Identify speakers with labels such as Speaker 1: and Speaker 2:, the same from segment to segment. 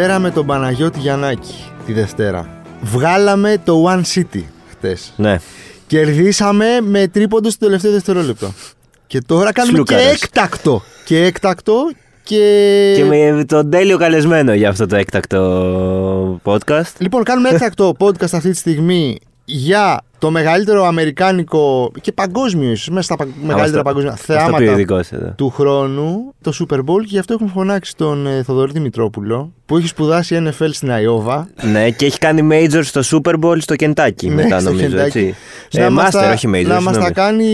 Speaker 1: Φέραμε τον Παναγιώτη Γιαννάκη τη Δευτέρα. Βγάλαμε το One City χτες.
Speaker 2: Ναι.
Speaker 1: Κερδίσαμε με τρίποντο στο τελευταίο δευτερόλεπτο. Και τώρα κάνουμε
Speaker 2: Σλούκαρες.
Speaker 1: και έκτακτο. Και έκτακτο και...
Speaker 2: Και με τον τέλειο καλεσμένο για αυτό το έκτακτο podcast.
Speaker 1: Λοιπόν, κάνουμε έκτακτο podcast αυτή τη στιγμή για το μεγαλύτερο αμερικάνικο και παγκόσμιο ίσως, μέσα στα πα- μεγαλύτερα
Speaker 2: στο-
Speaker 1: παγκόσμια
Speaker 2: Αυτό πει ο
Speaker 1: θεάματα
Speaker 2: ειδικός εδώ.
Speaker 1: του χρόνου, το Super Bowl και γι' αυτό έχουμε φωνάξει τον ε, Θοδωρή Δημητρόπουλο που έχει σπουδάσει NFL στην Αϊόβα.
Speaker 2: Ναι, και έχει κάνει major στο Super Bowl στο Kentucky
Speaker 1: Ναι,
Speaker 2: μετά
Speaker 1: στο
Speaker 2: νομίζω,
Speaker 1: Kentucky.
Speaker 2: έτσι.
Speaker 1: να
Speaker 2: Ε,
Speaker 1: μας
Speaker 2: master,
Speaker 1: τα-
Speaker 2: όχι major.
Speaker 1: Να μας
Speaker 2: συγγνώμη.
Speaker 1: τα κάνει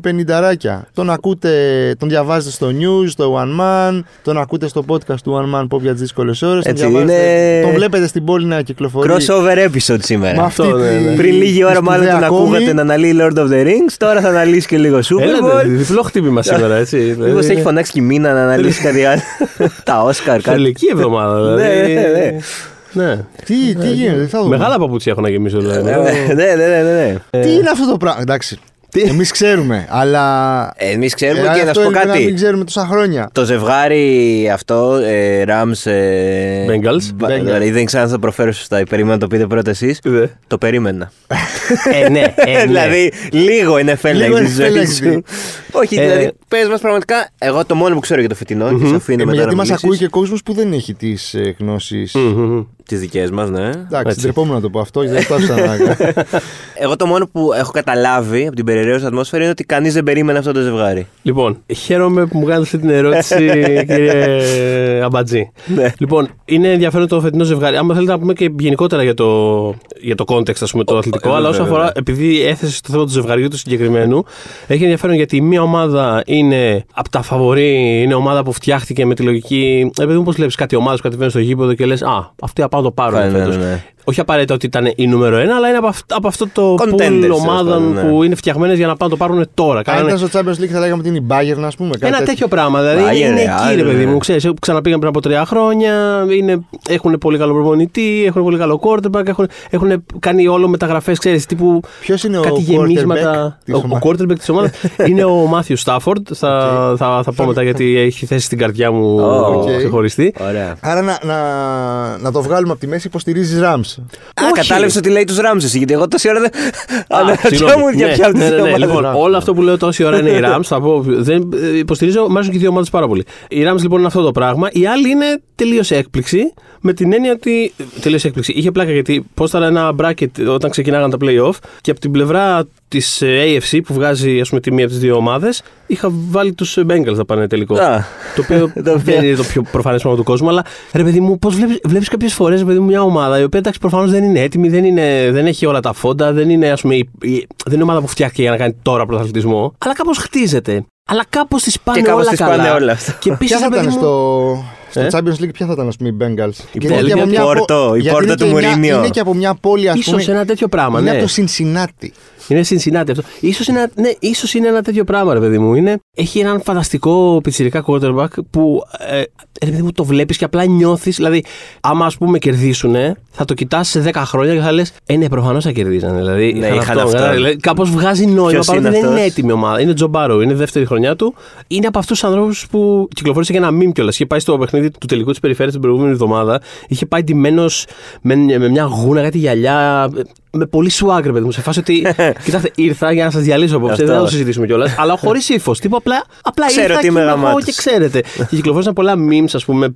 Speaker 1: πενηνταράκια. Τον ακούτε, τον διαβάζετε στο news, στο One Man, τον ακούτε στο podcast του One Man Pop για τις δύσκολες ώρες. Τον,
Speaker 2: Έτσι,
Speaker 1: διαβάζετε-
Speaker 2: είναι-
Speaker 1: τον βλέπετε στην πόλη να κυκλοφορεί.
Speaker 2: Crossover episode σήμερα.
Speaker 1: Με αυτή
Speaker 3: Αυτό, ναι,
Speaker 1: τη-
Speaker 3: ναι.
Speaker 2: Πριν λίγη ώρα
Speaker 1: τη
Speaker 2: μάλλον τον
Speaker 1: σπουδαία
Speaker 2: ακούγατε
Speaker 1: κόμη.
Speaker 2: να αναλύει Lord of the Rings, τώρα θα αναλύσει και λίγο Super
Speaker 3: Έλατε,
Speaker 2: Bowl.
Speaker 3: διπλό χτύπημα σήμερα, έτσι.
Speaker 2: Μήπως
Speaker 3: Δηλαδή,
Speaker 2: έχει φωνάξει και η Μίνα να αναλύσει κάτι άλλο. Τα Όσκαρ, κάτι.
Speaker 3: Θελική εβδομάδα,
Speaker 2: Ναι,
Speaker 3: δηλαδή.
Speaker 2: ναι, ναι.
Speaker 3: Ναι.
Speaker 1: Τι, τι γίνεται, θα δούμε.
Speaker 3: Μεγάλα παπούτσια έχω να γεμίσω, δηλαδή.
Speaker 2: Ναι, ναι, ναι, ναι, ναι.
Speaker 1: Τι είναι αυτό το πράγμα. Εντάξει. Εμείς ξέρουμε, αλλά.
Speaker 2: Εμείς ξέρουμε
Speaker 1: Ε,
Speaker 2: και να
Speaker 1: αυτό
Speaker 2: σου πω
Speaker 1: είναι Να μην
Speaker 2: κάτι.
Speaker 1: ξέρουμε τόσα χρόνια.
Speaker 2: Το ζευγάρι αυτό, ε, Rams. Ε,
Speaker 3: Bengals.
Speaker 2: μπα-
Speaker 1: Bengals.
Speaker 2: Δηλαδή δεν ξέρω αν θα το προφέρω σωστά. Περίμενα να το πείτε πρώτα εσείς.
Speaker 3: Ναι.
Speaker 2: Το περίμενα.
Speaker 3: Ε, ναι, ε, ναι.
Speaker 2: δηλαδή λίγο NFL
Speaker 1: Λίγο
Speaker 2: έχει της
Speaker 1: NFL
Speaker 2: ζωής
Speaker 1: έχει
Speaker 2: σου.
Speaker 1: δει.
Speaker 2: Όχι,
Speaker 3: Ε,
Speaker 2: δηλαδή πες μας πραγματικά. Εγώ το μόνο που ξέρω για το φετινό και σε αφήνω
Speaker 1: Ε,
Speaker 2: μετά
Speaker 1: γιατί
Speaker 2: να
Speaker 1: μας ακούει
Speaker 2: μιλήσεις.
Speaker 1: και κόσμος που δεν έχει τις γνώσεις.
Speaker 3: Μμμ.
Speaker 2: Τις δικές μας, ναι.
Speaker 1: Εντάξει,
Speaker 3: Έτσι.
Speaker 1: ντρεπόμουν να το πω αυτό, γιατί δεν το άφησα να.
Speaker 2: Εγώ το μόνο που έχω καταλάβει από την περιραίωση ατμόσφαιρας είναι ότι κανείς δεν περίμενε αυτό το ζευγάρι.
Speaker 3: Λοιπόν, χαίρομαι που μου κάνετε αυτή την ερώτηση, κύριε Αμπατζή.
Speaker 2: Ναι.
Speaker 3: Λοιπόν, είναι ενδιαφέρον το φετινό ζευγάρι. Άμα θέλετε να πούμε και γενικότερα για το, για το context, ας πούμε, το αθλητικό,
Speaker 2: ε,
Speaker 3: αλλά
Speaker 2: βέβαια,
Speaker 3: όσον αφορά,
Speaker 2: βέβαια.
Speaker 3: επειδή έθεσες το θέμα του ζευγαριού του συγκεκριμένου, έχει ενδιαφέρον γιατί η μία ομάδα είναι από τα φαβορή, είναι ομάδα που φτιάχτηκε με τη λογική. Επειδή μου πώς βλέπεις κάτι ομάδα που κατεβαίνει στο γήπεδο και λες, Α, αυτή απάνω το πάρουν
Speaker 2: Ναι, ναι,
Speaker 3: φέτος».
Speaker 2: ναι, ναι.
Speaker 3: Όχι απαραίτητα ότι ήταν η νούμερο ένα, αλλά είναι από, αυ- από αυτό το
Speaker 2: Contenders,
Speaker 3: pool
Speaker 2: τέλος
Speaker 3: ομάδων
Speaker 2: πάντων, ναι.
Speaker 3: που είναι φτιαγμένες για να πάνε το πάρουν τώρα.
Speaker 1: Αν
Speaker 3: Κάνανε-
Speaker 1: ήταν στο Champions League θα λέγαμε ότι είναι η Bayern, ας πούμε. κάτι
Speaker 3: ένα τέτοιο πράγμα. Δηλαδή
Speaker 2: Bayern,
Speaker 3: είναι
Speaker 2: Real,
Speaker 3: εκεί, ρε παιδί
Speaker 2: ναι.
Speaker 3: μου. Ξέρεις, ξαναπήγαν πριν από τρία χρόνια. Είναι, έχουν πολύ καλό προπονητή, έχουν πολύ καλό quarterback. Έχουν, έχουν κάνει όλο μεταγραφές, ξέρεις, τύπου.
Speaker 1: Ποιος είναι ο
Speaker 3: κάτι
Speaker 1: quarterback
Speaker 3: γεμίσματα.
Speaker 1: της
Speaker 3: Ο, ο
Speaker 1: ομάδας;
Speaker 3: quarterback της ομάδας είναι ο Μάθιου Στάφορντ. Θα, θα, θα πω μετά γιατί έχει θέση στην καρδιά μου
Speaker 2: Οκ.
Speaker 3: ξεχωριστή.
Speaker 2: Ωραία.
Speaker 1: Άρα να, να, να το βγάλουμε από τη μέση, υποστηρίζει Rams.
Speaker 2: Α,
Speaker 3: Όχι.
Speaker 2: κατάλαβες ότι λέει τους Rams εσύ, γιατί εγώ τόση ώρα δεν.
Speaker 3: Α,
Speaker 2: Αναρωτιόμουν
Speaker 3: συγγνώμη.
Speaker 2: για
Speaker 3: Ναι,
Speaker 2: ποια από
Speaker 3: ναι,
Speaker 2: τις
Speaker 3: ναι, ναι.
Speaker 2: ομάδες.
Speaker 3: Λοιπόν, όλο αυτό που λέω τόση ώρα είναι οι Rams. Θα πω, δεν, ε, υποστηρίζω, μ' αρέσουν και οι δύο ομάδες πάρα πολύ. Οι Rams λοιπόν είναι αυτό το πράγμα. Η άλλη είναι τελείως έκπληξη. Με την έννοια ότι. Τελείως έκπληξη. Είχε πλάκα γιατί πώ ήταν ένα bracket όταν ξεκινάγαν τα playoff και από την πλευρά της AFC που βγάζει ας πούμε, τη μία από τις δύο ομάδες, είχα βάλει τους Bengals να πάνε τελικό.
Speaker 2: Α.
Speaker 3: το οποίο
Speaker 2: Το οποίο-
Speaker 3: δεν είναι το πιο προφανέ πράγμα του κόσμου, αλλά ρε παιδί μου, πώς βλέπεις κάποιες φορές μια ομάδα η οποία εντάξει προφανώς δεν είναι έτοιμη, δεν, είναι, δεν έχει όλα τα φόντα, δεν είναι, ας πούμε, η, η- δεν είναι ομάδα που φτιάχτηκε για να κάνει τώρα πρωταθλητισμό, αλλά κάπως χτίζεται. Αλλά κάπως τη πάνε
Speaker 2: κάπως
Speaker 3: όλα
Speaker 2: τις
Speaker 3: καλά.
Speaker 2: πάνε όλα αυτά.
Speaker 3: Και επίσης,
Speaker 1: Ποια θα ήταν στο, στο
Speaker 3: Ε;
Speaker 1: Champions League, ποια θα ήταν, ας πούμε, οι Bengals;
Speaker 3: Η
Speaker 1: Γιατί
Speaker 3: Bengals,
Speaker 1: από
Speaker 3: η
Speaker 1: μια πο-
Speaker 2: Πόρτο, η
Speaker 1: γιατί
Speaker 2: Πόρτο
Speaker 1: είναι
Speaker 2: του
Speaker 1: και μια-
Speaker 2: Μουρίνιο.
Speaker 1: Είναι και από μια πόλη, ας πούμε.
Speaker 3: ίσω ένα τέτοιο πράγμα.
Speaker 1: είναι
Speaker 3: ναι.
Speaker 1: από το Cincinnati.
Speaker 3: Είναι Cincinnati αυτό. Ίσως είναι, ναι, ίσως είναι ένα τέτοιο πράγμα, ρε παιδί μου. Είναι, έχει έναν φανταστικό πιτσιρικά quarterback που ε, ρε παιδί μου το βλέπεις και απλά νιώθεις. Δηλαδή, άμα ας πούμε κερδίσουν, θα το κοιτάς σε 10 χρόνια και θα λες: Ε, ναι, προφανώς θα κερδίζανε. Δηλαδή,
Speaker 2: Ναι, είχαν αυτό.
Speaker 3: Δηλαδή, Κάπως βγάζει νόημα
Speaker 2: Ποιος
Speaker 3: παρότι
Speaker 2: είναι
Speaker 3: δεν είναι
Speaker 2: αυτός;
Speaker 3: έτοιμη ομάδα. Είναι Τζομπάρο, είναι δεύτερη χρονιά του. Είναι από αυτούς τους ανθρώπους που κυκλοφόρησε και ένα meme κιόλας. Είχε πάει στο παιχνίδι του τελικού της περιφέρειας την προηγούμενη εβδομάδα. Είχε πάει ντυμένος με, με μια γούνα, κάτι γυαλιά. Με πολύ swag, ρε παιδί μου. Σε φάση ότι. Κοιτάξτε, ήρθα για να σας διαλύσω απόψε.
Speaker 2: Αυτό.
Speaker 3: Δεν θα το συζητήσουμε κιόλας. αλλά χωρίς ύφος. Τύπου απλά, απλά
Speaker 2: Ξέρω
Speaker 3: ήρθα
Speaker 2: ότι
Speaker 3: και
Speaker 2: είμαι
Speaker 3: είμαι εγώ
Speaker 2: γαμάτος.
Speaker 3: και ξέρετε. και κυκλοφόρησαν πολλά memes, ας πούμε,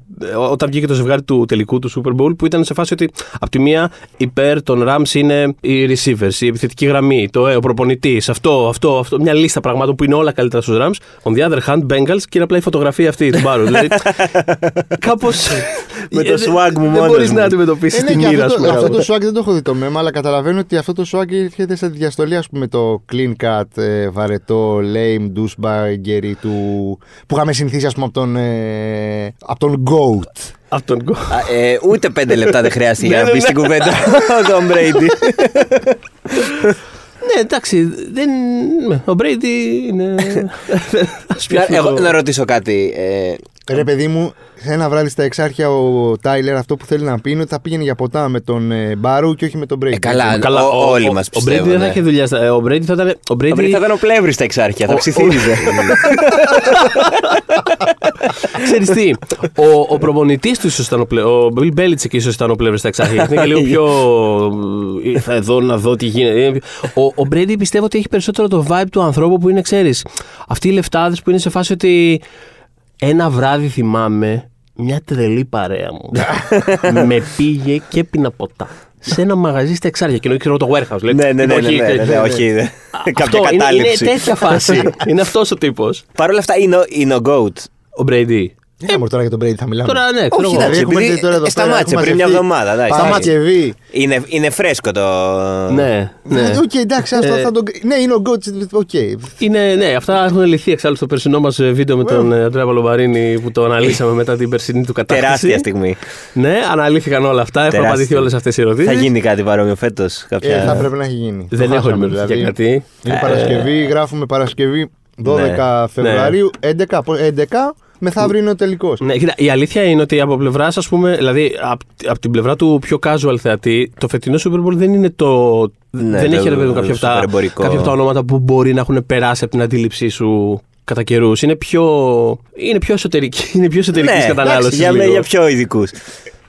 Speaker 3: όταν βγήκε το ζευγάρι του τελικού του Super Bowl, που ήταν σε φάση ότι από τη μία υπέρ των Rams είναι οι receivers, η επιθετική γραμμή, το, ε, ο προπονητής, αυτό, αυτό, αυτό. Μια λίστα πραγμάτων που είναι όλα καλύτερα στους Rams. On the other hand, Bengals και είναι απλά η φωτογραφία αυτή του Μπάρου. δηλαδή, κάπω.
Speaker 2: Με το swag μου
Speaker 3: Δεν
Speaker 2: μόνος
Speaker 3: μπορείς
Speaker 2: μου.
Speaker 3: να αντιμετωπίσεις
Speaker 1: Ε, ναι,
Speaker 3: τη
Speaker 1: και
Speaker 3: μοίρα,
Speaker 1: αυτό,
Speaker 3: α
Speaker 1: το, αυτό
Speaker 3: πούμε.
Speaker 1: το swag δεν το έχω δει το μέμα, αλλά καταλαβαίνω ότι αυτό το swag έρχεται σε διαστολή, ας πούμε, το clean cut, ε, βαρετό, lame, douchebaggery του. που είχαμε συνηθίσει, ας πούμε, από τον, ε, από τον GOAT.
Speaker 3: Από τον γκολ.
Speaker 2: Α, ε, ούτε πέντε λεπτά δεν χρειάστηκε
Speaker 3: Ναι,
Speaker 2: για να
Speaker 3: ναι,
Speaker 2: πει
Speaker 3: ναι.
Speaker 2: στην κουβέντα ο Τον Μπρέιντι.
Speaker 3: Ναι, εντάξει. Δεν... Ο Μπρέιντι είναι. Ας πει αυτό
Speaker 2: Εγώ
Speaker 3: το-
Speaker 2: να ρωτήσω κάτι. Ε,
Speaker 1: Ρε παιδί μου, σε ένα βράδυ στα εξάρχεια ο Τάιλερ αυτό που θέλει να πει είναι ότι θα πήγαινε για ποτά με τον ε, Μπάρου και όχι με τον Brady.
Speaker 2: Ε, καλά,
Speaker 3: Καλά,
Speaker 2: ο- όλοι μας
Speaker 3: Ο Brady
Speaker 2: πιστεύουν.
Speaker 3: δεν θα
Speaker 2: ναι.
Speaker 3: είχε δουλειά. στα- ε, Ο Brady θα ήταν. Ο
Speaker 2: Ο
Speaker 3: Brady,
Speaker 2: Brady θα ήταν ο πλεύρης στα εξάρχεια, θα
Speaker 3: Ο-
Speaker 2: ψιθύριζε.
Speaker 3: Ξέρεις τι, ο, ο προπονητής του ίσως ήταν ο πλεύρη. Ο Bill Belichick ίσως ήταν ο πλεύρης στα εξάρχεια. Είναι και λίγο πιο. Ήρθα εδώ να δω τι γίνεται. Είναι πιο- Ο, ο Brady πιστεύω ότι έχει περισσότερο το vibe του ανθρώπου που είναι, ξέρεις, αυτοί οι λεφτάδες που είναι σε φάση ότι ένα βράδυ θυμάμαι μια τρελή παρέα μου. με πήγε και έπινα ποτά. Σε ένα μαγαζί στα εξάρχεια. Και εννοεί ξέρω το warehouse. λέει.
Speaker 2: Ναι, ναι, ναι,
Speaker 3: Όχι,
Speaker 2: ναι, ναι, ναι,
Speaker 3: τε-
Speaker 2: όχι. ναι. Κάποια
Speaker 3: Αυτό είναι, είναι
Speaker 2: κατάληψη.
Speaker 3: τέτοια φάση. είναι αυτός ο τύπος.
Speaker 2: Παρ' όλα αυτά είναι ο- είναι ο GOAT.
Speaker 3: Ο Brady.
Speaker 1: Ε, μωρέ, τώρα για τον Brady θα μιλάμε.
Speaker 3: Τώρα ναι, ξέρω
Speaker 2: Όχι,
Speaker 3: εγώ.
Speaker 2: εντάξει.
Speaker 1: έχουμε
Speaker 2: επειδή
Speaker 1: δει τώρα εδώ πέρα,
Speaker 2: σταμάτησε
Speaker 1: έχουμε
Speaker 2: πριν μια
Speaker 1: μαζευτεί.
Speaker 2: εβδομάδα, εντάξει.
Speaker 1: Παρασκευή.
Speaker 2: Είναι, είναι φρέσκο το.
Speaker 3: Ναι, ναι.
Speaker 1: Ε, Οκ, εντάξει, άστο,
Speaker 3: Ε,
Speaker 1: θα τον... Ναι, είναι ο GOAT. OK.
Speaker 3: Είναι, ναι, αυτά έχουν λυθεί εξάλλου στο περσινό μας βίντεο με τον ε, Αντρέα Παλοβαρίνη που το αναλύσαμε μετά την περσινή του κατάσταση.
Speaker 2: Τεράστια στιγμή.
Speaker 3: Ναι, αναλύθηκαν όλα αυτά. Έχουν
Speaker 2: Τεράστια.
Speaker 3: απαντηθεί όλες αυτές οι ερωτήσεις.
Speaker 2: Θα γίνει κάτι παρόμοιο φέτος.
Speaker 1: Ε,
Speaker 2: Κάποια...
Speaker 1: θα πρέπει να έχει γίνει.
Speaker 3: Δεν
Speaker 1: Το
Speaker 3: έχω
Speaker 1: χάσαμε,
Speaker 3: ενημερωθεί
Speaker 1: δηλαδή.
Speaker 3: για κάτι.
Speaker 1: Είναι
Speaker 2: Ε,
Speaker 1: Παρασκευή, γράφουμε Παρασκευή 12
Speaker 3: Ναι.
Speaker 1: Φεβρουαρίου, 11, από 11, μεθαύριο είναι ο τελικός.
Speaker 3: Ναι, κοίτα, η αλήθεια είναι ότι από πλευράς, ας πούμε, δηλαδή από, από την πλευρά του πιο casual θεατή, το φετινό Super Bowl δεν είναι το.
Speaker 2: Ναι,
Speaker 3: δεν
Speaker 2: το-
Speaker 3: έχει ρε παιδί μου
Speaker 2: το
Speaker 3: κάποια, από τα,
Speaker 2: super εμπορικό.
Speaker 3: κάποια από τα ονόματα που μπορεί να έχουν περάσει από την αντίληψή σου κατά καιρούς. Είναι πιο, είναι πιο εσωτερική, είναι πιο εσωτερικής
Speaker 2: Ναι,
Speaker 3: κατανάλωσης.
Speaker 2: εντάξει, για,
Speaker 3: λίγο.
Speaker 2: για πιο ειδικούς.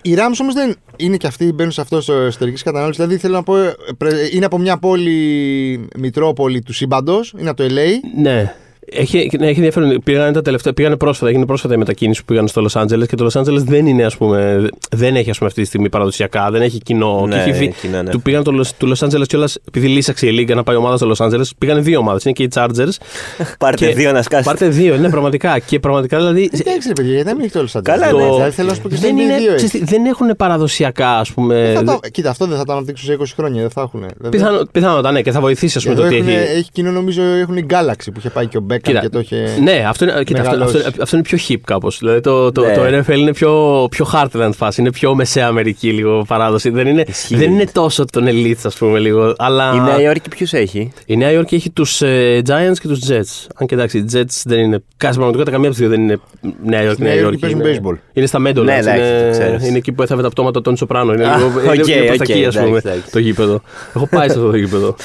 Speaker 1: Οι Rams όμως δεν είναι και αυτοί μπαίνουν σε αυτό στο εσωτερικής κατανάλωσης. Δηλαδή θέλω να πω, ε, πρε- είναι από μια πόλη μητρόπολη του σύμπαντος, είναι από το LA.
Speaker 3: Ναι. Έχει, ναι, έχει ενδιαφέρον. Πήγανε, τα τελευταία, πήγανε πρόσφατα, έγινε πρόσφατα η μετακίνηση που πήγαν στο Λος Άντζελες και το Λος Άντζελες δεν είναι, ας πούμε, δεν έχει ας πούμε, αυτή τη στιγμή παραδοσιακά, δεν έχει κοινό.
Speaker 2: Ναι,
Speaker 3: και έχει βγει-
Speaker 2: κοινό, ναι.
Speaker 3: Του πήγαν το, Los- του Λος Άντζελες κιόλας, επειδή λύσαξε η Λίγκα να πάει ομάδα στο Λος Άντζελες, πήγανε δύο ομάδες. Είναι και οι Chargers.
Speaker 2: Πάρτε
Speaker 3: και-
Speaker 2: δύο να σκάσετε.
Speaker 3: Πάρτε δύο, ναι, πραγματικά. Και πραγματικά δηλαδή.
Speaker 1: Εντάξει, ρε παιδιά, γιατί δεν μην έχει το Los Angeles.
Speaker 2: Καλά,
Speaker 3: το-
Speaker 2: ναι.
Speaker 1: Δηλαδή θέλω να σου πω και
Speaker 3: δεν,
Speaker 1: στην
Speaker 3: είναι,
Speaker 1: NBA
Speaker 3: ξέρεις
Speaker 1: έχει.
Speaker 3: τι, δεν έχουν παραδοσιακά, ας πούμε.
Speaker 1: Θα
Speaker 3: δε-
Speaker 1: τα- Κοίτα, αυτό δεν θα το αναπτύξουν σε 20 χρόνια, δεν θα έχουν.
Speaker 3: πιθανό- Πιθανότατα, ναι, και θα βοηθήσει, ας πούμε,
Speaker 1: Εδώ
Speaker 3: το ότι
Speaker 1: έχουν,
Speaker 3: έχει.
Speaker 1: έχει κοινό, νομίζω, έχουν η Galaxy που είχε πάει και ο Beckham
Speaker 3: Κοίτα,
Speaker 1: και το είχε.
Speaker 3: Ναι, αυτό είναι, κοίτα, αυτό,
Speaker 1: μεγαλώσει.
Speaker 3: αυτό, αυτό είναι πιο hip κάπως. Δηλαδή το, το,
Speaker 2: Ναι.
Speaker 3: το NFL είναι πιο, πιο heartland φάση. Είναι πιο μεσαία Αμερική λίγο παράδοση. Δεν είναι,
Speaker 2: Ισχύει.
Speaker 3: δεν είναι τόσο των elite, ας πούμε λίγο. Αλλά
Speaker 2: Η Νέα Υόρκη ποιους έχει;
Speaker 3: η Νέα Υόρκη έχει τους Giants και τους Jets. Αν και εντάξει, οι Jets δεν είναι. Κάθε πραγματικότητα καμία από τις δύο δεν είναι Νέα Υόρκη.
Speaker 1: Στη Νέα
Speaker 3: Νέα
Speaker 1: Υόρκη
Speaker 3: Υόρκη.
Speaker 1: παίζουν
Speaker 3: είναι,
Speaker 1: baseball.
Speaker 3: είναι στα Meadowlands.
Speaker 2: Ναι, εντάξει, το
Speaker 3: είναι,
Speaker 2: ξέρεις.
Speaker 3: είναι εκεί που έθαβε τα πτώματα των Σοπράνο. Είναι
Speaker 2: Α,
Speaker 3: λίγο, είναι
Speaker 2: οκ,
Speaker 3: λίγο προς τα
Speaker 2: οκ,
Speaker 3: εκεί, ας πούμε,
Speaker 2: εντάξει, εντάξει.
Speaker 3: το γήπεδο. Έχω πάει σε αυτό το γήπεδο.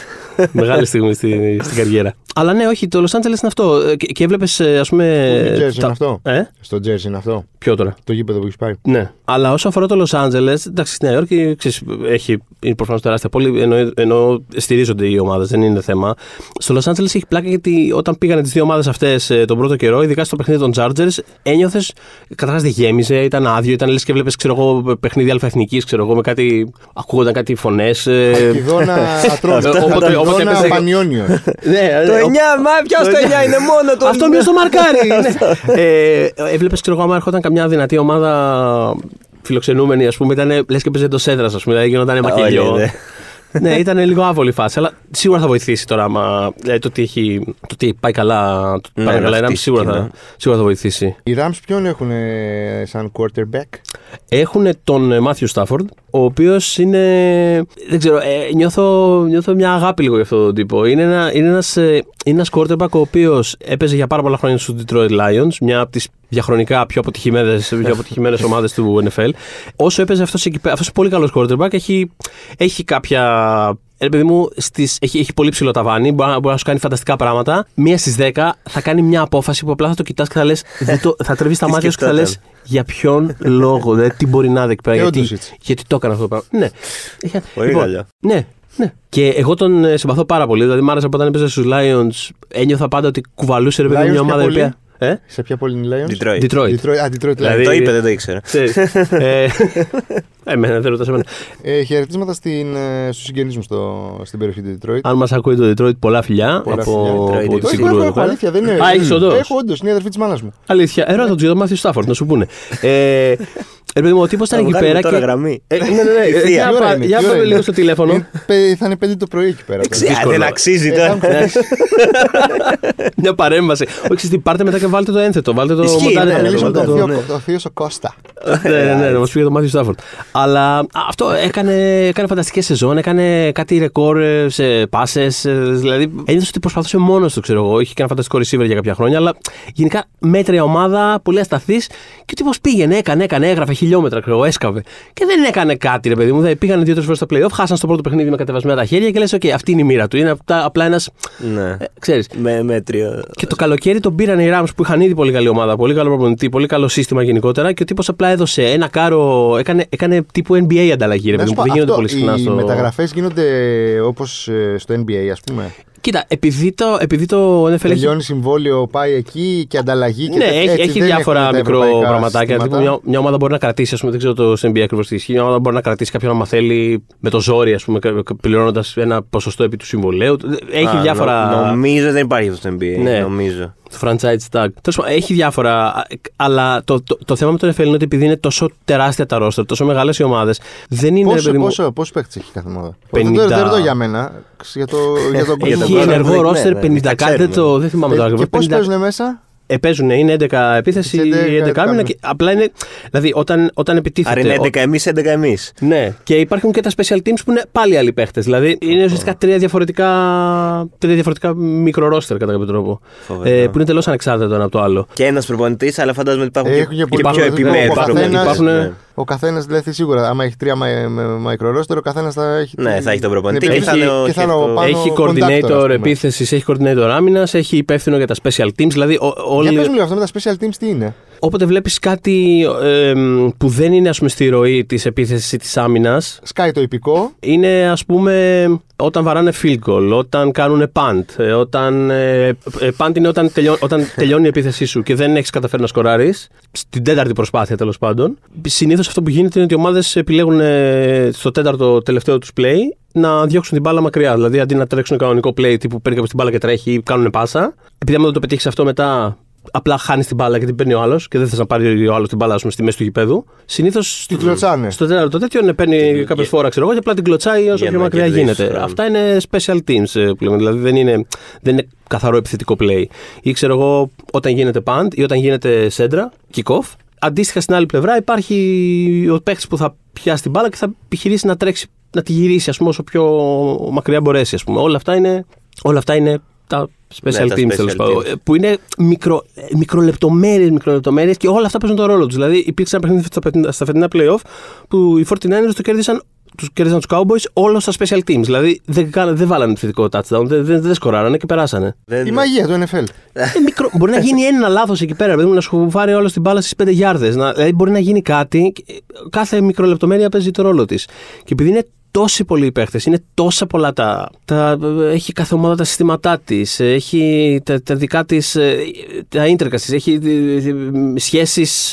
Speaker 3: Μεγάλη στιγμή στη, στην καριέρα. Αλλά ναι, όχι, το Los Angeles είναι αυτό. Ε, Και, και έβλεπες, ας πούμε.
Speaker 1: Στο Jersey
Speaker 3: τα-
Speaker 1: είναι αυτό;
Speaker 3: Ε,
Speaker 1: Στο Jersey είναι αυτό;
Speaker 3: ποιο τώρα;
Speaker 1: Το γήπεδο που έχεις πάει;
Speaker 3: Ναι. Αλλά όσο αφορά το Los Angeles, εντάξει, στη Νέα Υόρκη ξέρεις, έχει, είναι προφανώς τεράστια πόλη, ενώ, ενώ στηρίζονται οι ομάδες, δεν είναι θέμα. Στο Los Angeles έχει πλάκα γιατί όταν πήγανε τις δύο ομάδες αυτές τον πρώτο καιρό, ειδικά στο παιχνίδι των Chargers, ένιωθες. Καταρχάς δεν γέμιζε, ήταν άδειο, ήταν λες και βλέπεις παιχνίδι αλφαεθνικής, ξέρω εγώ, με κάτι. ακούγονταν κάτι φωνές.
Speaker 1: Αχκιδόνα Ατρόμητο.
Speaker 3: Όποτε- όποτε
Speaker 1: Αχκιδόνα
Speaker 3: έπαιζε-
Speaker 1: Πανιόνιο.
Speaker 3: ναι,
Speaker 2: Το 9, μα ποιος το 9 είναι μόνο το.
Speaker 3: Αυτό μείωσε το μαρκάρι. ναι. ε, Έβλεπες, ξέρω εγώ, άμα έρχονταν καμιά δυνατή ομάδα φιλοξενούμενη, ας πούμε, ήταν λες και παίζε το σέντρα, ας πούμε, δηλαδή γινόταν μακελιό.
Speaker 2: Όλοι, ναι.
Speaker 3: ναι, ήταν λίγο άβολη φάση, αλλά σίγουρα θα βοηθήσει τώρα. Άμα, δηλαδή, το, ότι έχει, το ότι πάει καλά, το ότι
Speaker 2: Ναι,
Speaker 3: πάει
Speaker 2: να
Speaker 3: καλά, η Rams
Speaker 2: χτίσει
Speaker 3: σίγουρα, θα,
Speaker 2: κοινό.
Speaker 3: σίγουρα θα βοηθήσει.
Speaker 1: Οι Rams ποιον έχουν σαν quarterback;
Speaker 3: Έχουν τον Μάθιου Στάφορντ, ο οποίος είναι. Δεν ξέρω, ε, νιώθω, νιώθω μια αγάπη λίγο για αυτόν τον τύπο. Είναι ένα είναι ένας, ε, είναι ένας quarterback ο οποίος έπαιζε για πάρα πολλά χρόνια στους Detroit Lions, μια από τις διαχρονικά πιο αποτυχημένες, πιο αποτυχημένες ομάδες του NFL. Όσο έπαιζε αυτός, εκεί πέρα- αυτός είναι πολύ καλός quarterback, έχει, έχει κάποια ε, Ρε παιδί μου, στις, έχει, έχει πολύ ψηλό ταβάνι, μπορεί, να- μπορεί να σου κάνει φανταστικά πράγματα. Μία στις 10 θα κάνει μια απόφαση που απλά θα το κοιτάς και θα λες. Θα τρεβεί τα
Speaker 2: Τι
Speaker 3: μάτια σου και θα λες
Speaker 2: σκεφτόταν.
Speaker 3: για ποιον λόγο, δηλαδή τι μπορεί να δει εκεί πέρα,
Speaker 1: Ε,
Speaker 3: γιατί,
Speaker 1: όντως έτσι.
Speaker 3: γιατί το έκανα αυτό το πράγμα. Ναι. Είχε-
Speaker 2: Πολύ καλό.
Speaker 3: Ναι, ναι. Και εγώ τον ε, συμπαθώ πάρα πολύ. Δηλαδή, μ' άρεσε από όταν έπαιζε στους Lions, ένιωθα πάντα ότι κουβαλούσε ρε παιδί μου,
Speaker 1: Lions
Speaker 3: μια
Speaker 1: ποια
Speaker 3: ομάδα η
Speaker 1: πόλη;
Speaker 3: οποία. Ε;
Speaker 1: Σε ποια πόλη είναι οι Lions;
Speaker 2: Detroit.
Speaker 3: Detroit.
Speaker 1: Detroit. Α, Detroit.
Speaker 3: Δηλαδή-
Speaker 1: Lions.
Speaker 2: Το είπε, δεν το ήξερα.
Speaker 3: Ξέρεις. ε, Εμένα, δεν ρωτάς εμένα.
Speaker 1: Ε, χαιρετίσματα στην, ε, στους συγγενείς μου στο, στην περιοχή του Detroit.
Speaker 3: Αν μας ακούει το Detroit, πολλά φιλιά
Speaker 1: Πολλά
Speaker 3: από,
Speaker 2: φιλιά, Detroit,
Speaker 3: από
Speaker 2: Detroit.
Speaker 3: τη
Speaker 1: Το έχω,
Speaker 3: συγκρού
Speaker 1: έχω,
Speaker 3: εδώ
Speaker 1: έχω,
Speaker 3: πέρα.
Speaker 1: αλήθεια, δεν είναι.
Speaker 3: Α, έχεις όντως;
Speaker 1: Έχω όντως, είναι η αδερφή της μάνας μου.
Speaker 3: Αλήθεια. Ερώτα τους για το Μάθιο Στάφορντ, να σου πούνε. ε, Ρε παιδί μου, ο τύπος ήταν
Speaker 2: Θα
Speaker 3: εκεί
Speaker 2: βγάλουμε
Speaker 3: πέρα
Speaker 2: τώρα
Speaker 3: και.
Speaker 2: γραμμή.
Speaker 3: Ε, ναι, ναι, ναι.
Speaker 2: Ευθεία.
Speaker 3: Για
Speaker 1: Τι ώρα
Speaker 3: πά-
Speaker 1: είναι,
Speaker 3: Για
Speaker 1: τι ώρα
Speaker 3: πάμε
Speaker 1: είναι.
Speaker 3: λίγο στο τηλέφωνο.
Speaker 1: Είναι πέ- Θα είναι πέντε το πρωί εκεί πέρα.
Speaker 2: Ξέ-
Speaker 3: δύσκολο.
Speaker 2: Δεν αξίζει
Speaker 1: Ε,
Speaker 2: τώρα.
Speaker 1: θα-
Speaker 3: Μια παρέμβαση. Όχι, τι πάρτε μετά και βάλτε το ένθετο. Βάλτε το
Speaker 2: Ισχύει,
Speaker 3: μοντάρι.
Speaker 2: ναι,
Speaker 1: Θα
Speaker 2: ναι,
Speaker 1: μιλήσουμε με
Speaker 2: ναι,
Speaker 1: τον
Speaker 2: ναι.
Speaker 1: θείο- τον θείο σου Κώστα.
Speaker 3: Ναι, ναι, ναι, να μας πει για τον Μάθιο Στάφορντ. Αλλά α, αυτό έκανε, έκανε φανταστικές σεζόν, έκανε κάτι ρεκόρ ε, σε πάσες. Δηλαδή, ένιωσε ότι προσπαθούσε μόνος του, ξέρω εγώ. Είχε και ένα φανταστικό receiver για κάποια χρόνια, αλλά γενικά μέτρια ομάδα, πολύ ασταθής. Και ο τύπος πήγαινε, έκανε, έκανε, έγραφε χιλιόμετρα, ξέρω εγώ, έσκαβε. Και δεν έκανε κάτι, ρε παιδί μου. Δεν πήγανε δύο-τρεις φορές στα playoff, χάσαν στο πρώτο παιχνίδι με κατεβασμένα τα χέρια και λες: OK, αυτή είναι η μοίρα του. Είναι απλά, απλά ένας.
Speaker 2: Ναι.
Speaker 3: Ε, ξέρεις,
Speaker 2: Με μέτριο.
Speaker 3: και το καλοκαίρι τον πήραν οι Rams που είχαν ήδη πολύ καλή ομάδα, πολύ καλό προπονητή, πολύ καλό σύστημα γενικότερα και ο τύπος απλά έδωσε ένα κάρο. Έκανε, έκανε τύπου NBA ανταλλαγή, ρε
Speaker 1: Να
Speaker 3: παιδί
Speaker 1: σου
Speaker 3: μου,
Speaker 1: πω,
Speaker 3: που δεν γίνονται
Speaker 1: αυτό,
Speaker 3: πολύ συχνά
Speaker 1: Οι
Speaker 3: στο.
Speaker 1: μεταγραφές γίνονται όπως στο NBA, ας πούμε.
Speaker 3: Κοίτα, επειδή το, επειδή το NFL έχει.
Speaker 1: Τελειώνει συμβόλαιο, πάει εκεί και ανταλλαγή. Και
Speaker 3: Ναι,
Speaker 1: τέτοια.
Speaker 3: έχει,
Speaker 1: Έτσι
Speaker 3: έχει
Speaker 1: δεν
Speaker 3: διάφορα
Speaker 1: έχουν τα
Speaker 3: μικρό
Speaker 1: ευρωπαϊκά
Speaker 3: πραγματάκια.
Speaker 1: συστήματα.
Speaker 3: Τύπου μια, μια ομάδα μπορεί να κρατήσει, ας πούμε, δεν ξέρω το στο NBA ακριβώς τι ισχύει. Μια ομάδα μπορεί να κρατήσει κάποιον άμα θέλει με το ζόρι, ας πούμε, πληρώνοντας ένα ποσοστό επί του συμβολέου. Έχει
Speaker 2: Α,
Speaker 3: διάφορα.
Speaker 2: νο- Νομίζω δεν υπάρχει αυτό στο NBA.
Speaker 3: Ναι.
Speaker 2: Νομίζω.
Speaker 3: Το franchise tag. Τέλος πάντων, έχει διάφορα. Αλλά το, το, το θέμα με τον NFL είναι ότι επειδή είναι τόσο τεράστια τα roster, τόσο μεγάλες οι ομάδες, δεν είναι. ρε
Speaker 1: Πόσο,
Speaker 3: παιδί μου,
Speaker 1: πόσο, πόσο παίκτη έχει κάθε ομάδα;
Speaker 3: 50.
Speaker 1: Δεν το- δεν ρωτώ για μένα. Για, το, για τον
Speaker 2: Για τον
Speaker 3: Έχει
Speaker 2: κόσμο.
Speaker 3: ενεργό
Speaker 2: Ναι,
Speaker 3: roster
Speaker 2: ναι,
Speaker 3: 50
Speaker 2: τα
Speaker 3: κάτι. Δεν, το,
Speaker 2: ξέρουμε.
Speaker 3: δεν θυμάμαι το
Speaker 1: Ε,
Speaker 3: ακριβώ.
Speaker 1: και πώς παίζουν μέσα;
Speaker 3: Ε, παίζουν, είναι 11 επίθεση,
Speaker 1: 11
Speaker 3: 11 άμυνα. και Απλά είναι. Δηλαδή, όταν, όταν επιτίθεται.
Speaker 2: Άρα είναι
Speaker 3: ο-
Speaker 2: 11 εμείς, 11 εμείς.
Speaker 3: Ναι, και υπάρχουν και τα special teams που είναι πάλι άλλοι παίχτες. Δηλαδή είναι ουσιαστικά τρία διαφορετικά, τρία διαφορετικά μικρό roster κατά κάποιο τρόπο.
Speaker 2: Φοβερό.
Speaker 3: Ε, που είναι τελώς ανεξάρτητα το ένα από το άλλο.
Speaker 2: Και ένας προπονητής, αλλά φαντάζομαι ότι υπάρχουν
Speaker 1: Έχουν
Speaker 2: και,
Speaker 1: και
Speaker 2: και
Speaker 1: πολλοί
Speaker 2: πιο
Speaker 1: προπονητές.
Speaker 2: επιμέρους
Speaker 1: Ο καθένας-
Speaker 2: προπονητές.
Speaker 3: υπάρχουν-
Speaker 2: Ναι.
Speaker 1: Ο καθένας δηλαδή σίγουρα, άμα έχει τρία μικρό roster, ο καθένας θα έχει.
Speaker 2: Ναι,
Speaker 1: την-
Speaker 2: θα έχει τον
Speaker 1: την
Speaker 2: προπονητή
Speaker 1: επιλογή
Speaker 2: και θα είναι ο
Speaker 1: και θα είναι ο
Speaker 2: χef-
Speaker 1: πάνω
Speaker 3: έχει
Speaker 1: conductor, ας
Speaker 3: coordinator
Speaker 1: πούμε.
Speaker 3: επίθεσης, έχει coordinator άμυνας, έχει υπεύθυνο για τα special teams. Δηλαδή, ο-
Speaker 1: Για
Speaker 3: όλοι,
Speaker 1: πες μου λίγο αυτό με τα special teams τι είναι;
Speaker 3: όποτε βλέπεις κάτι ε, που δεν είναι ας πούμε, στη ροή της επίθεσης ή της άμυνας,
Speaker 1: Σκάει το υπηκό.
Speaker 3: είναι ας πούμε όταν βαράνε field goal, όταν κάνουν punt, ε, όταν. Ε, ε, punt είναι όταν, τελειώ, όταν τελειώνει η επίθεσή σου και δεν έχεις καταφέρει να σκοράρει. Στην τέταρτη προσπάθεια τέλος πάντων. Συνήθως αυτό που γίνεται είναι ότι οι ομάδες επιλέγουν ε, στο τέταρτο τελευταίο τους play να διώξουν την μπάλα μακριά. Δηλαδή αντί να τρέξουν κανονικό play τύπου παίρνει κάποιος την μπάλα και τρέχει ή κάνουν πάσα. Επειδή άμα δεν το πετύχεις αυτό μετά, απλά χάνεις την μπάλα και την παίρνει ο άλλος και δεν θες να πάρει ο άλλος την μπάλα ας πούμε, στη μέση του γηπέδου. Συνήθως.
Speaker 1: Την κλωτσάνε.
Speaker 3: Στο τέταρτο τέτοιο ναι, παίρνει κάποια φορά, ξέρω εγώ, και απλά την κλωτσάει όσο
Speaker 2: Για
Speaker 3: πιο
Speaker 2: να
Speaker 3: μακριά
Speaker 2: κερδίσει
Speaker 3: γίνεται.
Speaker 2: χρόνο.
Speaker 3: Αυτά είναι special teams ε, που λέμε. Δηλαδή δεν είναι, δεν είναι καθαρό επιθετικό play. Ή ξέρω εγώ, όταν γίνεται punt ή όταν γίνεται σέντρα, kick-off. Αντίστοιχα στην άλλη πλευρά υπάρχει ο παίχτη που θα πιάσει την μπάλα και θα επιχειρήσει να τρέξει, να τη γυρίσει ας πούμε, όσο πιο μακριά μπορέσει. Ας πούμε. Όλα αυτά είναι, όλα αυτά είναι τα special
Speaker 2: Ναι, τα
Speaker 3: teams
Speaker 2: special
Speaker 3: τέλος πάντων.
Speaker 2: teams.
Speaker 3: Ε, Που είναι μικρο, ε, μικρολεπτομέρειες, μικρολεπτομέρειες και όλα αυτά παίζουν τον ρόλο τους. Δηλαδή υπήρξε ένα παιχνίδι στα φετινά- στα φετινά playoff που οι 49ers το κέρδισαν τους κέρδισαν τους Cowboys όλο στα special teams. Δηλαδή δεν, κάνα- δεν βάλανε επιθετικό touchdown, δεν, δεν, δεν σκοράρανε και περάσανε.
Speaker 2: Δεν-
Speaker 1: Η μαγεία του NFL.
Speaker 3: Ε, μικρό, μπορεί να γίνει ένα λάθος εκεί πέρα, παιδί μου, να σου πάρει όλο την μπάλα στις 5 γιάρδες. Δηλαδή μπορεί να γίνει κάτι. και Κάθε μικρολεπτομέρεια παίζει το ρόλο της. Και επειδή είναι τόσοι πολλοί οι παίχτες, είναι τόσα πολλά τα, τα. Έχει κάθε ομάδα τα συστήματά της, έχει τα, τα δικά της. τα ίντερκα τη, έχει σχέσεις.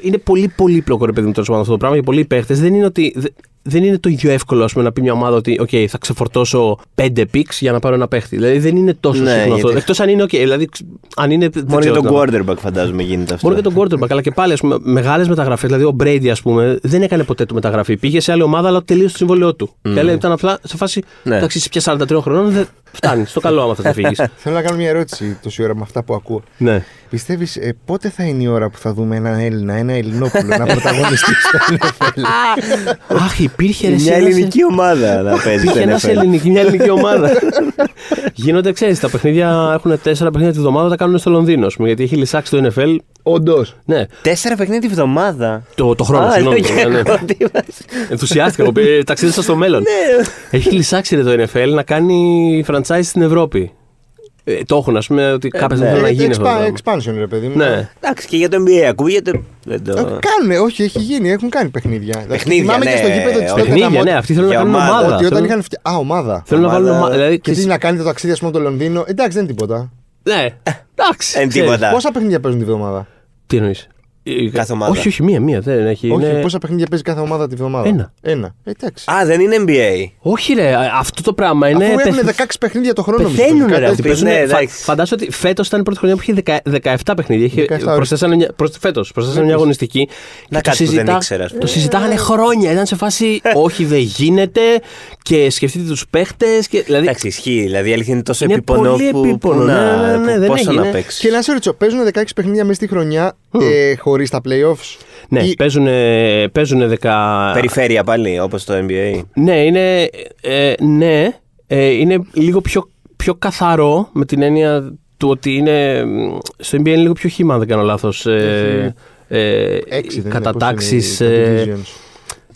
Speaker 3: Είναι πολύ πολύπλοκο, ρε παιδί μου, τέλος πάντων αυτό το πράγμα για πολλοί παίχτες. Δεν είναι ότι. Δε- δεν είναι το ίδιο εύκολο ας πούμε, να πει μια ομάδα ότι okay, θα ξεφορτώσω 5 picks για να πάρω ένα παίχτη. Δηλαδή δεν είναι τόσο
Speaker 2: Ναι,
Speaker 3: συχνό αυτό.
Speaker 2: γιατί-
Speaker 3: Εκτός αν είναι OK. Δηλαδή, αν είναι, δεν
Speaker 2: Μόνο
Speaker 3: ξέρω
Speaker 2: για τον
Speaker 3: τι να πω.
Speaker 2: quarterback φαντάζομαι γίνεται αυτό.
Speaker 3: Μόνο για τον quarterback. αλλά και πάλι ας πούμε, μεγάλες μεταγραφές. Δηλαδή ο Brady, ας πούμε, δεν έκανε ποτέ του μεταγραφή. Πήγε σε άλλη ομάδα, αλλά τελείωσε το συμβόλαιό του. Και λέει, ήταν απλά σε φάση.
Speaker 2: Ναι.
Speaker 3: Εντάξει, είσαι πια 43 χρονών, δεν φτάνεις. Στο καλό, άμα θα τα φύγεις.
Speaker 1: Θέλω να κάνω μια ερώτηση τόση ώρα με αυτά που ακούω.
Speaker 3: ναι.
Speaker 1: Πιστεύεις πότε θα είναι η ώρα που θα δούμε έναν Έλληνα, ένα Ελληνόπουλο να πρωταγωνιστεί στο NFL.
Speaker 3: Αχ, υπήρχε ρε,
Speaker 2: Μια
Speaker 3: ένας-
Speaker 2: ελληνική ομάδα να παίζει.
Speaker 3: Υπήρχε
Speaker 2: στο
Speaker 3: ένας
Speaker 2: NFL.
Speaker 3: ελληνική, μια ελληνική ομάδα. Γίνονται, ξέρεις, τα παιχνίδια έχουν τέσσερα παιχνίδια τη βδομάδα, τα κάνουν στο Λονδίνο. ας πούμε, γιατί έχει λησάξει το NFL.
Speaker 1: Όντως.
Speaker 3: Ναι,
Speaker 2: Τέσσερα παιχνίδια τη βδομάδα.
Speaker 3: το, το χρόνο,
Speaker 2: Α,
Speaker 3: συγγνώμη.
Speaker 2: λέω και
Speaker 3: ναι, ναι.
Speaker 2: εγώ τι είπα.
Speaker 3: Ενθουσιάστηκα. εγώ, ε, Ταξίδεσα στο μέλλον.
Speaker 2: Ναι.
Speaker 3: Έχει λησάξει ρε, το NFL να κάνει franchise στην Ευρώπη. Ε, το έχουν, ας πούμε, ότι κάποια στιγμή
Speaker 2: ναι.
Speaker 3: θέλουν να γίνει αυτό. το πράγμα.
Speaker 1: Expansion, ρε παιδί μου.
Speaker 3: Ναι.
Speaker 2: Εντάξει, και για το NBA ακούγεται. Δεν το...
Speaker 1: Ε, Κάνουν, όχι, έχει γίνει, έχουν κάνει παιχνίδια. Δηλαδή,
Speaker 2: Παιχνίδια,
Speaker 1: θυμάμαι
Speaker 2: ναι,
Speaker 1: και στο γήπεδο της
Speaker 2: όχι.
Speaker 3: Παιχνίδια, ναι, αυτοί θέλουν να
Speaker 2: Για
Speaker 3: κάνουν
Speaker 2: ομάδα,
Speaker 3: ομάδα.
Speaker 1: Ότι όταν
Speaker 3: Θέλουν-
Speaker 1: είχαν φτιάξει. Α, ομάδα.
Speaker 3: Θέλουν να
Speaker 2: ομάδα-
Speaker 3: βάλουν ομάδα. Δηλαδή,
Speaker 1: Και τι να κάνει το ταξίδι, ας πούμε, το Λονδίνο. Εντάξει, δεν είναι τίποτα.
Speaker 3: Ναι, εντάξει.
Speaker 2: Εν
Speaker 3: ξέρεις.
Speaker 2: τίποτα.
Speaker 1: Πόσα παιχνίδια παίζουν τη βδομάδα;
Speaker 3: Τι εννοείς; η-
Speaker 2: Κάθε ομάδα.
Speaker 3: Όχι, όχι, μία, μία. Δεν έχει.
Speaker 1: Όχι,
Speaker 3: είναι-
Speaker 1: πόσα παιχνίδια παίζει κάθε ομάδα τη βδομάδα;
Speaker 3: Ένα.
Speaker 1: Ένα. Ε, Εντάξει.
Speaker 2: Α, δεν είναι NBA.
Speaker 3: Όχι, ρε, αυτό το πράγμα είναι.
Speaker 1: Αφού έχουν
Speaker 3: πεθ-
Speaker 1: 16 παιχνίδια το χρόνο.
Speaker 3: Πεθαίνουν,
Speaker 1: νομίζω,
Speaker 3: ρε.
Speaker 1: κάτι
Speaker 3: Αυτοί
Speaker 1: τέτοιο.
Speaker 3: παίζουν,
Speaker 2: Ναι,
Speaker 3: φα,
Speaker 2: εντάξει.
Speaker 3: φαντάζομαι ότι φέτος ήταν η πρώτη χρονιά που είχε δεκα- 17 παιχνίδια. Είχε,
Speaker 1: 17
Speaker 3: προσθέσανε μια, προς, φέτος, προσθέσανε μια αγωνιστική.
Speaker 2: Να
Speaker 3: και το,
Speaker 2: κάτι που δεν
Speaker 3: συζητά-
Speaker 2: ήξερα, ας πούμε.
Speaker 3: το συζητάγανε χρόνια. Ήταν σε φάση όχι, δεν γίνεται. Και σκεφτείτε τους παίχτες. Δηλαδή,
Speaker 2: Εντάξει, ισχύει. Δηλαδή η αλήθεια είναι τόσο
Speaker 3: Είναι
Speaker 2: επίπονο
Speaker 3: πολύ
Speaker 2: που.
Speaker 3: επίπονο,
Speaker 2: που
Speaker 3: ναι,
Speaker 2: να,
Speaker 3: ναι, ναι,
Speaker 2: που
Speaker 3: δεν
Speaker 2: πόσο
Speaker 3: έχει,
Speaker 2: να
Speaker 3: ναι.
Speaker 2: παίξεις.
Speaker 1: Και να σε ρωτήσω, παίζουν 16 παιχνίδια μέσα στη χρονιά ε, χωρίς τα playoffs;
Speaker 3: ναι,
Speaker 1: Ή-
Speaker 3: παίζουν, παίζουν 10.
Speaker 2: Περιφέρεια πάλι, όπως το NBA.
Speaker 3: Ναι, είναι, ε, ναι, ε, είναι λίγο πιο, πιο καθαρό με την έννοια του ότι είναι. μ, Στο NBA είναι λίγο πιο χύμα, αν δεν κάνω λάθος. Ε, ε,
Speaker 1: Έξι δεν
Speaker 3: κατατάξει.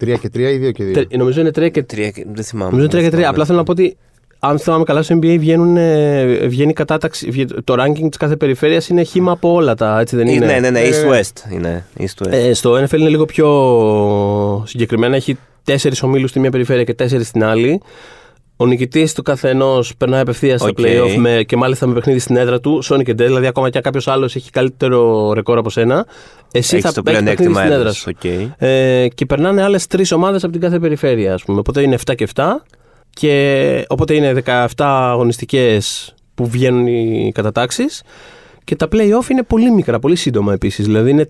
Speaker 1: Είναι. πώς είναι τα divisions. Τρία και τρία ή δύο και δύο;
Speaker 3: νομίζω είναι 3 και 3.
Speaker 2: Τρία, και- δεν θυμάμαι.
Speaker 3: Νομίζω είναι 3 και 3.
Speaker 2: Δεν
Speaker 3: Απλά θέλω να πω ότι αν θυμάμαι καλά, στο NBA βγαίνουν, ε, βγαίνει η κατάταξη. βγαίνει- Το ranking της κάθε περιφέρειας είναι χύμα από όλα τα. Έτσι δεν είναι;
Speaker 2: Ναι, ναι, ναι,
Speaker 1: Ε,
Speaker 2: East-West είναι. East-West.
Speaker 3: Ε, στο NFL είναι λίγο πιο συγκεκριμένα. Έχει τέσσερις ομίλους στη μία περιφέρεια και τέσσερις στην άλλη. Ο νικητής του καθενός περνάει απευθείας στα
Speaker 2: OK.
Speaker 3: playoff με, και μάλιστα με παιχνίδι στην έδρα του. Σώνει και ντε, δηλαδή ακόμα και αν κάποιος άλλος έχει καλύτερο ρεκόρ από σένα, εσύ
Speaker 2: Έχεις
Speaker 3: θα
Speaker 2: το
Speaker 3: παίξεις παιχνίδι
Speaker 2: πλεονέκτημα
Speaker 3: στην έδρα
Speaker 2: έδρας,
Speaker 3: σου.
Speaker 2: οκ.
Speaker 3: Ε, και περνάνε άλλες τρεις ομάδες από την κάθε περιφέρεια, ας πούμε. Οπότε είναι 7 και 7. Και οπότε είναι 17 αγωνιστικές που βγαίνουν οι κατατάξεις. Και τα play-off είναι πολύ μικρά, πολύ σύντομα επίσης. Δηλαδή είναι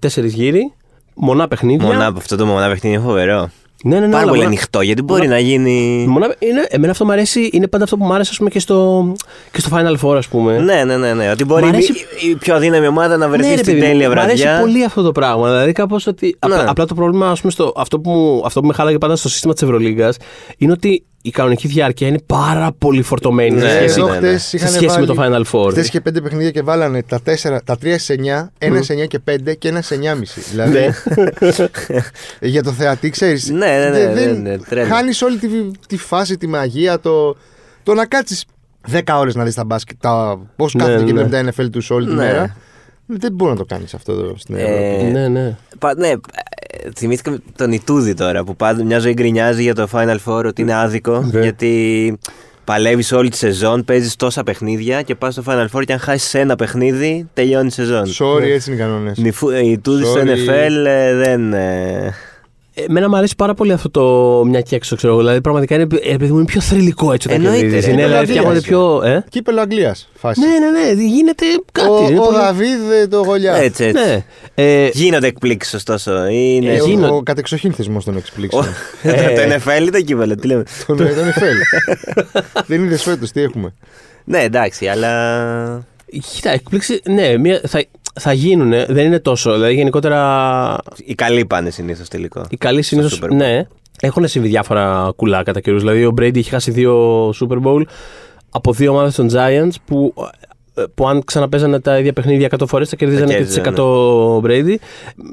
Speaker 3: 4 γύρι, μονά παιχνίδια.
Speaker 2: Μονά από αυτό το μονά παιχνίδι είναι φοβερό.
Speaker 3: Ναι, ναι, ναι,
Speaker 2: Πάρα
Speaker 3: όλα
Speaker 2: πολύ
Speaker 3: μονά-
Speaker 2: ανοιχτό γιατί μπορεί
Speaker 3: μονά-
Speaker 2: να γίνει.
Speaker 3: Μονά, είναι, εμένα αυτό μου αρέσει, είναι πάντα αυτό που μου άρεσε ας πούμε, και, στο, και στο Final Four, ας πούμε.
Speaker 2: Ναι, ναι, ναι, ναι. Ότι μπορεί
Speaker 3: Μ' αρέσει-
Speaker 2: η, η πιο αδύναμη ομάδα να βρεθεί
Speaker 3: Ναι, ρε
Speaker 2: στην
Speaker 3: παιδί μου,
Speaker 2: τέλεια
Speaker 3: Μ' αρέσει
Speaker 2: βραδιά.
Speaker 3: πολύ αυτό το πράγμα. Δηλαδή, κάπως ότι.
Speaker 2: Ναι.
Speaker 3: Απλά, απλά το πρόβλημα, ας πούμε, στο, αυτό, που, μου- αυτό που με χάλαγε πάντα στο σύστημα της Ευρωλίγα είναι ότι η κανονική διάρκεια είναι πάρα πολύ φορτωμένη
Speaker 2: Ναι,
Speaker 3: σε σχέση,
Speaker 1: Εδώ
Speaker 2: ναι, ναι.
Speaker 1: χτες
Speaker 3: σε
Speaker 1: είχαν
Speaker 3: σχέση με το
Speaker 1: βάλει-
Speaker 3: Final Four.
Speaker 1: Χθες είχε πέντε παιχνίδια και βάλανε τα, τέσσερα, τα 3 σε 9, ένα σε 9 και 5 και ένα σε 9,5. Δηλαδή
Speaker 3: Ναι.
Speaker 1: για το θεατή, ξέρεις.
Speaker 2: Ναι, ναι, ναι, ναι, ναι, τρέλο.
Speaker 1: Χάνεις όλη τη, τη φάση, τη μαγεία, το, το να κάτσεις 10 ώρες να δεις τα μπάσκετ, τα, πώς
Speaker 3: Ναι,
Speaker 1: κάθονται και
Speaker 3: ναι.
Speaker 1: βλέπει τα NFL τους όλη τη
Speaker 2: Ναι.
Speaker 1: μέρα. Δεν μπορεί να το κάνεις αυτό εδώ στην
Speaker 2: Ε,
Speaker 1: Ευρώπη.
Speaker 3: Ναι, ναι.
Speaker 2: Πα- ναι, ε, θυμήθηκα τον Ιτούδη τώρα που πάντα μια ζωή γκρινιάζει για το Final Four ότι είναι άδικο
Speaker 3: Ναι.
Speaker 2: γιατί παλεύεις όλη τη σεζόν, παίζεις τόσα παιχνίδια και πας στο Final Four και αν χάσεις ένα παιχνίδι τελειώνει η σεζόν.
Speaker 1: Sorry, έτσι είναι οι κανόνες.
Speaker 2: Νιφου- ε, Η Ιτούδη στο
Speaker 1: Sorry.
Speaker 2: NFL ε, δεν. Ε,
Speaker 3: Εμένα μου αρέσει πάρα πολύ αυτό το μια και έξω, ξέρω εγώ. Δηλαδή, πραγματικά είναι, ε, παιδί μου, είναι πιο θρηλυκό έτσι όταν
Speaker 2: Εννοείται,
Speaker 3: κερδίζεις.
Speaker 2: ρε.
Speaker 3: Είναι,
Speaker 1: Είναι
Speaker 3: δηλαδή, φτιάχνονται πιο. Ε;
Speaker 1: Κύπελο Αγγλίας. Φάση.
Speaker 3: Ναι, ναι, ναι, γίνεται κάτι.
Speaker 1: Ο,
Speaker 3: είναι
Speaker 1: ο
Speaker 3: πολύ-
Speaker 1: Δαβίδ ε, το γολιά.
Speaker 2: Έτσι, έτσι.
Speaker 3: Ναι. Ε,
Speaker 2: Γίνονται εκπλήξεις, ωστόσο. Είναι.
Speaker 1: Ε, ο,
Speaker 3: γίνονται.
Speaker 1: ο κατεξοχήν θεσμός των
Speaker 2: Ο-
Speaker 1: εξπλήξεων.
Speaker 2: το NFL ή το κύπελο, τι λέμε;
Speaker 1: τον τον NFL. Δεν είδες φέτος, τι έχουμε;
Speaker 2: Ναι, εντάξει, αλλά.
Speaker 3: Κοίτα, εκπλήξη. Ναι, μια, θα, θα γίνουν. Δεν είναι τόσο. Δηλαδή, γενικότερα
Speaker 2: Οι καλοί πάνε συνήθως τελικό.
Speaker 3: οι καλοί
Speaker 2: Στο
Speaker 3: συνήθως.
Speaker 2: Super Bowl.
Speaker 3: Ναι, έχουν συμβεί διάφορα κουλά κατά καιρούς. Δηλαδή, ο Brady έχει χάσει δύο Super Bowl από δύο ομάδες των Giants που, ε, που αν ξαναπέζανε τα ίδια παιχνίδια 100 φορές θα κερδίζανε και τις
Speaker 2: κέρδιζαν,
Speaker 3: 100 Brady.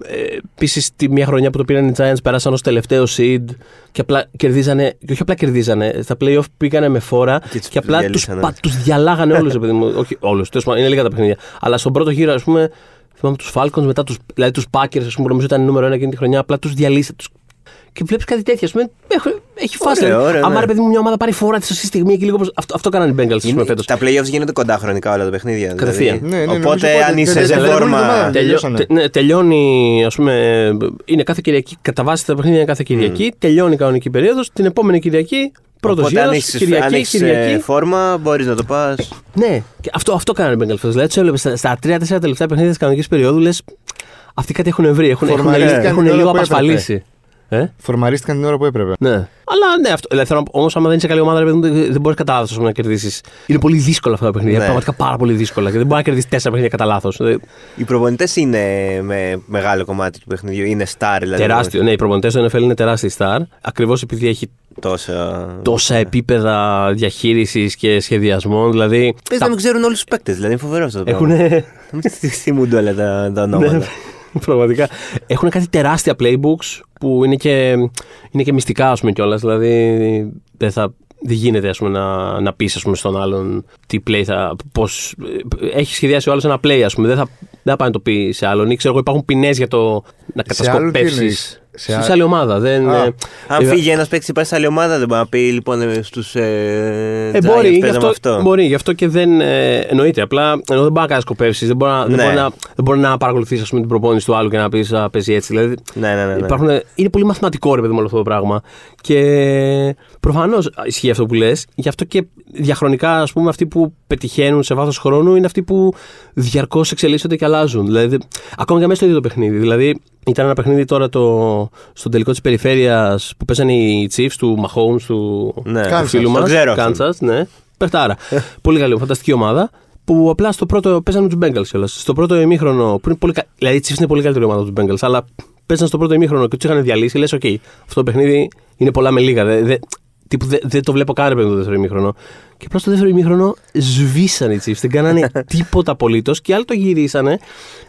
Speaker 3: Ε, Επίσης, τη μία χρονιά που το πήραν οι Giants πέρασαν ως τελευταίο seed και απλά κερδίζανε. Και όχι απλά κερδίζανε, στα playoff πήγανε με φόρα
Speaker 2: Και
Speaker 3: και,
Speaker 2: τους
Speaker 3: απλά τους
Speaker 2: διαλύσανε όλους.
Speaker 3: τους διαλάγανε όλους. όχι όλους, είναι λίγα τα παιχνίδια. Αλλά στον πρώτο γύρο, ας πούμε, θυμάμαι τους Falcons, μετά τους δηλαδή τους Packers, ας πούμε, που νομίζω ήταν νούμερο ένα εκείνη τη χρονιά, απλά τους διαλύσατε. Τους... Και βλέπεις κάτι τέτοιο. ας πούμε, έχω- Έχει φάσει.
Speaker 2: Ωραίο,
Speaker 3: δηλαδή,
Speaker 2: ωραίο,
Speaker 3: άμα
Speaker 2: ναι.
Speaker 3: ρε παιδί μου μια ομάδα πάρει φόρα της σωστή στιγμή και λίγο όπως- αυτό, αυτό κάνανε οι Bengals ας πούμε,
Speaker 2: Είναι-
Speaker 3: φέτος.
Speaker 2: τα playoffs γίνονται κοντά χρονικά όλα τα παιχνίδια.
Speaker 3: Κατευθείαν.
Speaker 2: δηλαδή.
Speaker 1: Ναι, ναι, νομίζω
Speaker 2: Οπότε
Speaker 1: πότε-
Speaker 2: αν είσαι
Speaker 1: δεν-
Speaker 2: σε
Speaker 1: δεν- δεν- δεν-
Speaker 2: φόρμα.
Speaker 1: δεν-
Speaker 3: Τελειώ-
Speaker 1: τελειώσανε.
Speaker 3: τε- ναι, τελειώνει, ας πούμε, είναι κάθε Κυριακή, κατά βάση τα παιχνίδια είναι κάθε Κυριακή, τελειώνει η κανονική περίοδος, την επόμενη Κυριακή, πρώτος
Speaker 2: Οπότε αν
Speaker 3: γύρος,
Speaker 2: έχεις- αν
Speaker 3: Κυριακή,
Speaker 2: έχεις, ε,
Speaker 3: Κυριακή.
Speaker 2: φόρμα, μπορείς να το πας.
Speaker 3: Ναι, και αυτό, αυτό κάνανε οι Bengals φέτος. Δηλαδή, τους έβλεπες στα, στα τρία-τέσσερα τελευταία παιχνίδια της κανονικής περίοδου, λες αυτοί κάτι έχουν βρει, έχουν, έχουν,
Speaker 1: Φορμαρίστηκαν
Speaker 3: έχουν
Speaker 1: την ώρα
Speaker 3: λίγο
Speaker 1: που έπρεπε.
Speaker 3: απασφαλίσει. Ε;
Speaker 1: Φορμαρίστηκαν την ώρα που έπρεπε.
Speaker 3: Ναι. Αλλά ναι, αυτό. Δηλαδή, Όμως, άμα δεν είσαι καλή ομάδα, ρε παιδί μου, δεν- δεν μπορείς κατά λάθος να κερδίσεις. Είναι πολύ δύσκολα αυτά τα παιχνίδια.
Speaker 2: Ναι.
Speaker 3: Πραγματικά πάρα πολύ δύσκολα. Και δεν μπορεί να κερδίσεις τέσσερα παιχνίδια κατά λάθος.
Speaker 2: Οι προπονητές είναι με μεγάλο κομμάτι του παιχνιδιού. Είναι star δηλαδή.
Speaker 3: Τεράστιο. Ναι, οι προπονητές του NFL είναι τεράστιοι στάρ. Ακριβώς επειδή έχει
Speaker 2: Τόσο.
Speaker 3: τόσα επίπεδα διαχείρισης και σχεδιασμών. Δηλαδή.
Speaker 2: Πες να μην ξέρουν όλους τους παίκτες. Δηλαδή είναι φοβερό αυτό το
Speaker 3: Έχουν.
Speaker 2: πράγμα. Να μην θυμούνται όλα τα, τα ονόματα.
Speaker 3: Ναι, Πραγματικά. Έχουν κάτι τεράστια playbooks που είναι και, είναι και μυστικά, ας πούμε κιόλας. Δηλαδή δεν, θα, δεν γίνεται ας πούμε, να, να πεις στον άλλον τι play θα. Πώς, έχει σχεδιάσει ο άλλος ένα play, ας πούμε. Δεν θα, δεν θα πάει να το πει σε άλλον. Ή ξέρω εγώ, υπάρχουν ποινές για το να
Speaker 1: Σε άλλον τι
Speaker 3: κατασκοπεύσεις.
Speaker 1: Εννοείς; Σε
Speaker 3: σε
Speaker 1: α-
Speaker 3: άλλη ομάδα. Δεν,
Speaker 1: Α.
Speaker 3: ε,
Speaker 2: Αν
Speaker 3: ε,
Speaker 2: φύγει ένας παίκτης πάει σε άλλη ομάδα, δεν μπορεί να πει λοιπόν στους. Ε,
Speaker 3: Ε,
Speaker 2: Giants
Speaker 3: μπορεί, γι'
Speaker 2: παίζαμε
Speaker 3: αυτό,
Speaker 2: αυτό.
Speaker 3: μπορεί, γι' αυτό και δεν ε, εννοείται. Απλά ενώ δεν μπορεί να κάνει σκοπεύσεις, δεν μπορεί να, δεν
Speaker 2: Ναι.
Speaker 3: μπορεί να, δεν μπορεί να παρακολουθείς την προπόνηση του άλλου και να πεις Α, παίζει έτσι. Δηλαδή,
Speaker 2: Ναι, ναι, ναι. ναι.
Speaker 3: Υπάρχουν, είναι πολύ μαθηματικό ρε παιδί μου όλο αυτό το πράγμα. Και προφανώς ισχύει αυτό που λες. Γι' αυτό και διαχρονικά, ας πούμε, αυτοί που πετυχαίνουν σε βάθος χρόνου είναι αυτοί που διαρκώς εξελίσσονται και αλλάζουν. Δηλαδή, ακόμα και μέσα στο ίδιο το παιχνίδι. Δηλαδή, ήταν ένα παιχνίδι τώρα το, στον τελικό της περιφέρειας που παίζανε οι Chiefs του Mahomes, του,
Speaker 2: Ναι.
Speaker 3: του
Speaker 1: Kansas.
Speaker 3: φίλου
Speaker 2: Το
Speaker 3: μας.
Speaker 2: ξέρω αυτόν.
Speaker 3: Kansas, ναι. Παιχτάρα. πολύ καλή, φανταστική ομάδα. Που απλά στο πρώτο παίζανε τους Bengals κιόλας. Στο πρώτο ημίχρονο. Που είναι πολύ, κα- δηλαδή οι Chiefs είναι πολύ καλύτερη ομάδα τους Bengals, αλλά παίζανε στο πρώτο ημίχρονο και τους είχαν διαλύσει. Λες, οκ, αυτό το παιχνίδι είναι πολλά με λίγα. Δεν δε, τύπου δε, δεν το βλέπω καν ρε παιδί μου, το δεύτερο ημίχρονο. Και απλά στο δεύτερο ημίχρονο σβήσαν οι Chiefs. Δεν κάνανε τίποτα απολύτως και οι άλλοι το γυρίσανε.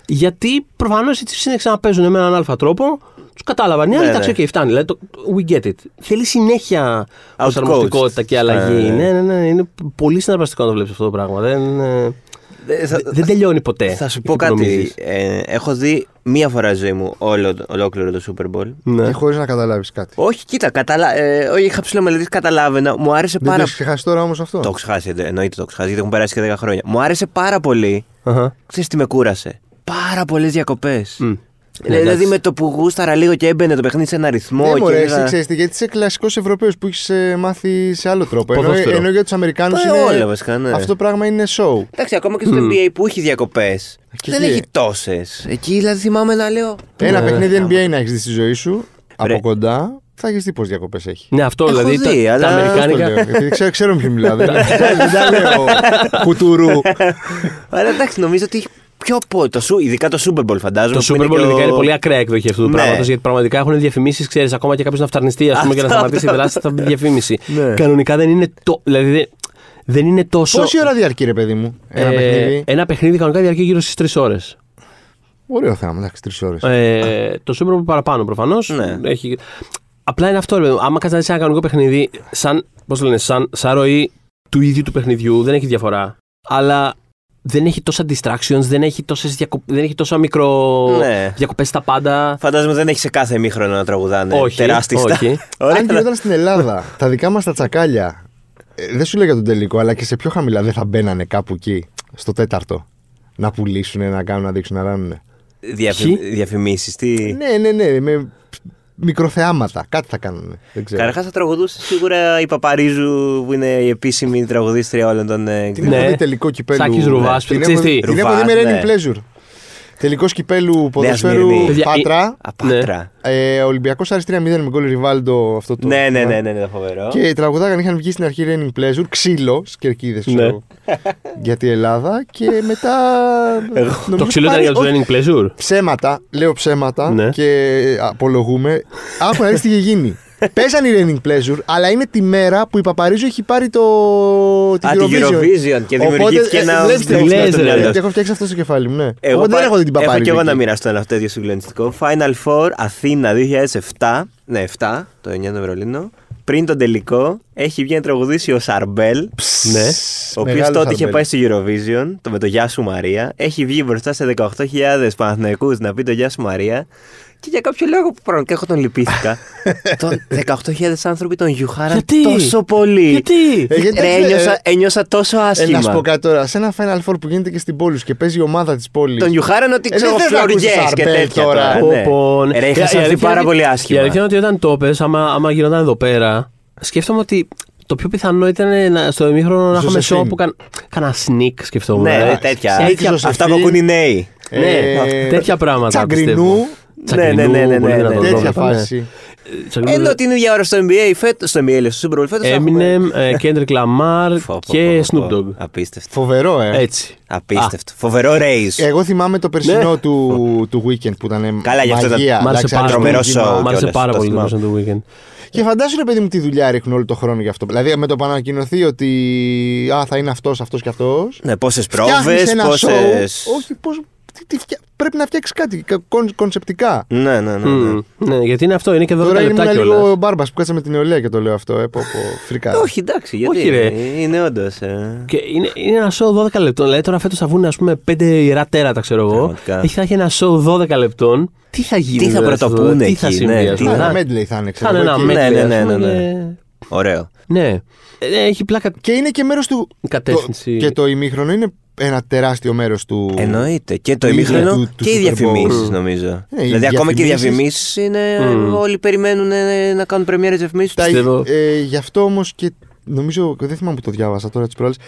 Speaker 3: Γιατί προφανώς οι Chiefs είναι ξαναπαίζουν με έναν άλφα τρόπο. Τους κατάλαβαν. Οι άλλοι,
Speaker 2: Ναι,
Speaker 3: εντάξει,
Speaker 2: ναι.
Speaker 3: οκ, φτάνει. Δηλαδή, το, we get it. Θέλει συνέχεια προσαρμοστικότητα και αλλαγή.
Speaker 2: Ε,
Speaker 3: Ναι, ναι, ναι. Είναι πολύ συναρπαστικό να το βλέπεις αυτό το πράγμα. Δεν, ε,
Speaker 2: Ε, θα-
Speaker 3: δεν τελειώνει ποτέ.
Speaker 2: Θα σου
Speaker 3: εκεί
Speaker 2: πω
Speaker 3: που
Speaker 2: κάτι.
Speaker 3: νομίζεις.
Speaker 2: Ε, έχω δει μία φορά στη ζωή μου όλο, ολόκληρο το Super Bowl.
Speaker 3: Ναι.
Speaker 1: Και χωρίς να καταλάβεις κάτι.
Speaker 2: Όχι, κοίτα, καταλα... ε, όχι, είχα ψηλομελετήσει, καταλάβαινα. Μου άρεσε
Speaker 1: Δεν το
Speaker 2: πάρα
Speaker 1: έχεις ξεχάσει τώρα όμως αυτό;
Speaker 2: Το έχω ξεχάσει, εννοείται εννοείται το έχω ξεχάσει, γιατί έχουν περάσει και 10 χρόνια. Μου άρεσε πάρα πολύ.
Speaker 3: Αχα.
Speaker 2: Ξέρεις τι με κούρασε; Πάρα πολλές διακοπές.
Speaker 3: Μμ.
Speaker 2: Δηλαδή
Speaker 3: εντάξει.
Speaker 2: με το που γούσταρα λίγο και έμπαινε το παιχνίδι σε ένα ρυθμό.
Speaker 1: Ναι,
Speaker 2: και
Speaker 1: μωρέ,
Speaker 2: έλεγα-
Speaker 1: εσύ ξέρεις τι, γιατί είσαι κλασικός Ευρωπαίος που έχεις μάθει σε άλλο τρόπο. Ενώ,
Speaker 3: Ποδόσφαιρο.
Speaker 1: ενώ για τους Αμερικάνους
Speaker 2: Ε,
Speaker 1: είναι.
Speaker 2: όλα βασικά, ναι.
Speaker 1: Αυτό το πράγμα είναι show.
Speaker 2: Εντάξει, ακόμα και στο NBA που έχει διακοπές.
Speaker 1: Και
Speaker 2: Δεν
Speaker 1: εκεί.
Speaker 2: έχει τόσες. Εκεί δηλαδή θυμάμαι να λέω.
Speaker 1: Ένα
Speaker 3: Ναι.
Speaker 1: παιχνίδι NBA να έχεις δει στη ζωή σου
Speaker 2: Ρε.
Speaker 1: από κοντά, θα έχεις δει πόσες διακοπές έχει.
Speaker 3: Ναι, αυτό
Speaker 2: Έχω
Speaker 3: δηλαδή.
Speaker 2: δει,
Speaker 3: τα,
Speaker 2: αλλά-
Speaker 3: τα
Speaker 1: Αυτό λέω.
Speaker 3: αμερικάνικα.
Speaker 1: Επειδή ξέρω, ξέρω με ποιον μιλάω. Δεν δεν τα λέω κουτουρού.
Speaker 2: Αλλά εντάξει, νομίζω ότι έχει πιο πω. Το, σου- ειδικά το Super Bowl φαντάζομαι.
Speaker 3: Το
Speaker 2: που
Speaker 3: Super
Speaker 2: είναι
Speaker 3: Bowl
Speaker 2: και ο-
Speaker 3: ειδικά είναι πολύ ακραία εκδοχή αυτού του
Speaker 2: Ναι.
Speaker 3: πράγματος. Γιατί πραγματικά έχουν διαφημίσεις, ξέρεις, ακόμα και κάποιος να φταρνιστεί, ας πούμε, για να
Speaker 2: Αυτό,
Speaker 3: σταματήσει η
Speaker 2: αυτό,
Speaker 3: δράση, θα μπει διαφήμιση.
Speaker 2: Ναι.
Speaker 3: Κανονικά δεν είναι. Το, δηλαδή δεν, δεν είναι τόσο.
Speaker 1: Πόση ώρα διαρκεί, ρε παιδί μου, ένα
Speaker 3: ε,
Speaker 1: παιχνίδι;
Speaker 3: Ένα παιχνίδι κανονικά διαρκεί γύρω στις 3 ώρες.
Speaker 1: Ωραίο θέμα, εντάξει, τρεις ώρες.
Speaker 3: Ε, το Super Bowl παραπάνω προφανώς.
Speaker 2: Ναι.
Speaker 3: Έχει... Απλά είναι αυτό, ρε παιδί μου. Άμα κάτσεις να δεις ένα κανονικό παιχνίδι, σαν, πώς το λένε, σαν, σαν ροή του ίδιου του παιχνιδιού, δεν έχει διαφορά. Αλλά δεν έχει τόσα distractions, δεν έχει, τόσες διακοπ... δεν έχει τόσα μικρο
Speaker 2: Ναι.
Speaker 3: διακοπές στα πάντα.
Speaker 2: Φαντάζομαι δεν έχει σε κάθε ημίχρονο να τραγουδάνε.
Speaker 3: όχι,
Speaker 2: Τεράστιστα.
Speaker 3: όχι.
Speaker 2: Ωραία.
Speaker 1: Αν γινόταν στην Ελλάδα, τα δικά μας τα τσακάλια, ε, δεν σου λέω για τον τελικό, αλλά και σε πιο χαμηλά δεν θα μπαίνανε κάπου εκεί, στο τέταρτο. Να πουλήσουν, να κάνουν, να δείξουν, να ράνουν.
Speaker 2: Διαφη...
Speaker 3: Ποιοι;
Speaker 2: Διαφημίσεις. Τι;
Speaker 1: Ναι, ναι, ναι, με μικροθεάματα. Κάτι θα κάνουν. Δεν ξέρω.
Speaker 2: Καταρχά θα τραγουδούσε σίγουρα η Παπαρίζου που είναι η επίσημη τραγουδίστρια όλων των. ε,
Speaker 1: Την
Speaker 3: Ναι.
Speaker 1: έχω δει τελικό κυπέλου.
Speaker 3: Σάκης Ρουβάς,
Speaker 1: Την
Speaker 3: ξέρεις
Speaker 1: έχω,
Speaker 3: τι,
Speaker 1: την έχω
Speaker 2: Ρουβάς,
Speaker 1: δει με
Speaker 2: ναι.
Speaker 1: Raining Pleasure. Τελικός κυπέλου ποδοσφαίρου
Speaker 2: Σμύρνη.
Speaker 3: Παιδιά,
Speaker 1: Πάτρα.
Speaker 2: Απάτρα.
Speaker 1: Ε, Ολυμπιακός Άρης 3-0 με γκολ Ριβάλντο αυτό το.
Speaker 2: Ναι, ναι, ναι, ναι, ναι, φοβερό.
Speaker 1: Και τραγουδάγαν, είχαν βγει στην αρχή Raining Pleasure, ξύλο, κερκίδε ξέρω. για τη Ελλάδα και μετά. νομίζω
Speaker 3: το ξύλο ήταν
Speaker 1: πάλι-
Speaker 3: για τους
Speaker 1: όχι,
Speaker 3: Learning Pleasure.
Speaker 1: Ψέματα, λέω ψέματα
Speaker 3: Ναι.
Speaker 1: και απολογούμε. Άκου να δεις τι είχε γίνει. Παίζαν οι Raining Pleasure, αλλά είναι τη μέρα που η Παπαρίζου έχει πάρει το.
Speaker 2: Α, την Eurovision και δημιουργήθηκε
Speaker 1: ε,
Speaker 2: ένα
Speaker 1: βλέπεις τι έχω
Speaker 3: λες,
Speaker 1: φτιάξει στο
Speaker 3: ρε.
Speaker 1: μυαλό. Τι έχω φτιάξει αυτό στο κεφάλι μου, ναι.
Speaker 2: Εγώ
Speaker 1: Οπότε δεν
Speaker 2: πα-
Speaker 1: έχω δει την
Speaker 2: Έχω
Speaker 1: Παπαρίζου.
Speaker 2: και εγώ να
Speaker 1: εκεί.
Speaker 2: μοιραστώ ένα αυτό τέτοιο συγκλονιστικό. Final Four Αθήνα 2007. Ναι, 7, το 9 το Βερολίνο. Πριν τον τελικό έχει βγει να τραγουδήσει ο Σαρμπέλ.
Speaker 3: Ναι.
Speaker 2: Ο οποίος
Speaker 1: Μεγάλος
Speaker 2: τότε είχε
Speaker 1: Σαρμπέλ.
Speaker 2: πάει στο Eurovision, το με το Γεια σου Μαρία. Έχει βγει μπροστά σε 18.000 Παναθηναϊκούς να πει το Γεια σου Μαρία. Και για κάποιο λόγο που πραγματικά έχω τον λυπήθηκα. τον 18.000 άνθρωποι τον γιουχάραν
Speaker 3: Γιατί;
Speaker 2: τόσο πολύ.
Speaker 3: Γιατί;
Speaker 1: Ε, γιατί,
Speaker 2: Ρε,
Speaker 1: ε,
Speaker 2: ένιωσα, ένιωσα τόσο
Speaker 1: Ε,
Speaker 2: άσχημα.
Speaker 1: να σου πω κάτι τώρα. Σε ένα Final Four που γίνεται και στην πόλη σου και παίζει η ομάδα της πόλης.
Speaker 2: Τον γιουχάραν ότι
Speaker 1: Ε,
Speaker 2: ξέρω
Speaker 1: δεν θες να ακούσεις
Speaker 2: φλωριές και
Speaker 1: Σαρμπέλ
Speaker 2: τέτοια
Speaker 1: τώρα.
Speaker 2: τώρα.
Speaker 3: Πω,
Speaker 2: ναι.
Speaker 3: πω, ναι.
Speaker 2: Ρε,
Speaker 3: Η-
Speaker 2: είχα
Speaker 3: η
Speaker 2: αισθανθεί
Speaker 3: αλήθεια
Speaker 2: πάρα
Speaker 3: είναι-
Speaker 2: πολύ
Speaker 3: Η
Speaker 2: άσχημα.
Speaker 3: αλήθεια είναι ότι όταν το πες, άμα, άμα γινόταν εδώ πέρα, σκέφτομαι ότι το πιο πιθανό ήταν να- στο ημίχρονο να είχαμε
Speaker 1: Ζωσεφίν.
Speaker 3: show που καν, κάνα sneak σκεφτόμουν.
Speaker 2: Ναι,
Speaker 3: ε.
Speaker 2: τέτοια.
Speaker 1: Σνίκ,
Speaker 2: τέτοια-
Speaker 1: Ζωσεφίν.
Speaker 2: Αυτά που ακούν οι νέοι.
Speaker 1: Ε,
Speaker 3: Ναι, τέτοια πράγματα
Speaker 1: Τσαγκρινού,
Speaker 3: πιστεύω. Τσακρινού,
Speaker 2: Ναι, ναι, ναι, ναι,
Speaker 3: πολύ
Speaker 2: ναι,
Speaker 3: δυνατό
Speaker 2: ναι.
Speaker 3: το
Speaker 1: τέτοια
Speaker 3: βλέπω, ναι.
Speaker 1: φάση.
Speaker 3: Τσακρινού,
Speaker 2: Ενώ την ίδια ώρα στο NBA, φέτος, στο NBA, λέω, στο Super Bowl φέτος έχουμε-
Speaker 3: Eminem, ε, Kendrick Lamar
Speaker 2: Φω, πω,
Speaker 3: και
Speaker 2: πω, πω,
Speaker 3: Snoop
Speaker 2: πω.
Speaker 3: Dogg.
Speaker 2: Απίστευτο.
Speaker 1: Φοβερό, ε.
Speaker 3: Έτσι.
Speaker 2: Απίστευτο. Φοβερό race.
Speaker 1: Εγώ θυμάμαι το περσινό
Speaker 3: Ναι.
Speaker 1: του, του weekend που ήταν
Speaker 2: Καλά, γι' αυτό ήταν-
Speaker 1: μαγεία.
Speaker 3: Μ' άρεσε
Speaker 1: εντάξει,
Speaker 3: πάρα πολύ.
Speaker 2: τρομερό
Speaker 1: αριστούργημα.
Speaker 2: show.
Speaker 3: Μ' άρεσε
Speaker 2: κιόλας,
Speaker 3: πάρα
Speaker 2: το
Speaker 3: πολύ το
Speaker 2: θυμάμαι.
Speaker 3: Person του Weekend.
Speaker 1: Και φαντάσου ρε παιδί μου τι δουλειά ρίχνουν όλο το χρόνο γι' αυτό. Δηλαδή με το που ανακοινωθεί ότι α, θα είναι αυτός, αυτός και αυτός.
Speaker 2: Ναι, πόσες πρόβες,
Speaker 1: ένα
Speaker 2: πόσες...
Speaker 1: show. Όχι, πώς, τι, τι φτια- πρέπει να φτιάξεις κάτι κα- κον- κονσεπτικά.
Speaker 2: Ναι, ναι, ναι. ναι.
Speaker 3: Μμ, Ναι, γιατί είναι αυτό, είναι και 12
Speaker 1: Τώρα
Speaker 3: λεπτά
Speaker 1: ήμουν
Speaker 3: κιόλας.
Speaker 1: λίγο μπάρμπας που κάτσα με την νεολαία και το λέω αυτό. Ε, πω, πω, φρικά.
Speaker 2: Όχι, εντάξει, γιατί.
Speaker 3: Όχι, ρε.
Speaker 2: Είναι όντως.
Speaker 3: Και είναι, είναι ένα show 12 λεπτών. Δηλαδή τώρα φέτος θα βγουν ας πούμε 5 ιερά τέρατα, ξέρω εγώ.
Speaker 2: Πραγματικά.
Speaker 3: Έχει θα έχει ένα show 12 λεπτών. Τι θα γίνει,
Speaker 2: Τι θα
Speaker 3: δηλαδή, στο-
Speaker 2: πρωτοπούνε
Speaker 3: τι θα
Speaker 2: εκεί,
Speaker 3: συμβεί,
Speaker 2: ναι,
Speaker 3: ας
Speaker 2: τι
Speaker 3: πούμε.
Speaker 2: θα-
Speaker 1: Ένα
Speaker 3: Θα-
Speaker 1: medley θα είναι,
Speaker 3: Θα
Speaker 1: ξέρω
Speaker 3: είναι
Speaker 1: εγώ,
Speaker 3: ένα
Speaker 1: εκεί.
Speaker 3: medley,
Speaker 2: Ναι,
Speaker 3: ας
Speaker 2: ναι,
Speaker 3: πούμε,
Speaker 2: ναι, ναι,
Speaker 3: και-
Speaker 2: Ωραίο.
Speaker 3: Ναι. Ε, Έχει πλάκα.
Speaker 1: Και είναι και μέρος του.
Speaker 3: Κατεύθυνση.
Speaker 1: Το, και το ημίχρονο είναι ένα τεράστιο μέρος του.
Speaker 2: Εννοείται. Και το
Speaker 1: του
Speaker 2: ημίχρονο
Speaker 1: ίδιου του-
Speaker 2: και οι
Speaker 1: του Super Bowl.
Speaker 2: διαφημίσεις, νομίζω.
Speaker 1: οι
Speaker 2: δηλαδή, ακόμα και οι
Speaker 1: διαφημίσεις-
Speaker 2: διαφημίσει είναι.
Speaker 3: Μμ.
Speaker 2: Όλοι περιμένουν ε, να κάνουν πρεμιέρε διαφημίσει.
Speaker 1: Τα-
Speaker 3: πιστεύω-
Speaker 1: ε, γι' αυτό όμως και νομίζω, δεν θυμάμαι που το διάβασα τώρα τις προάλλες,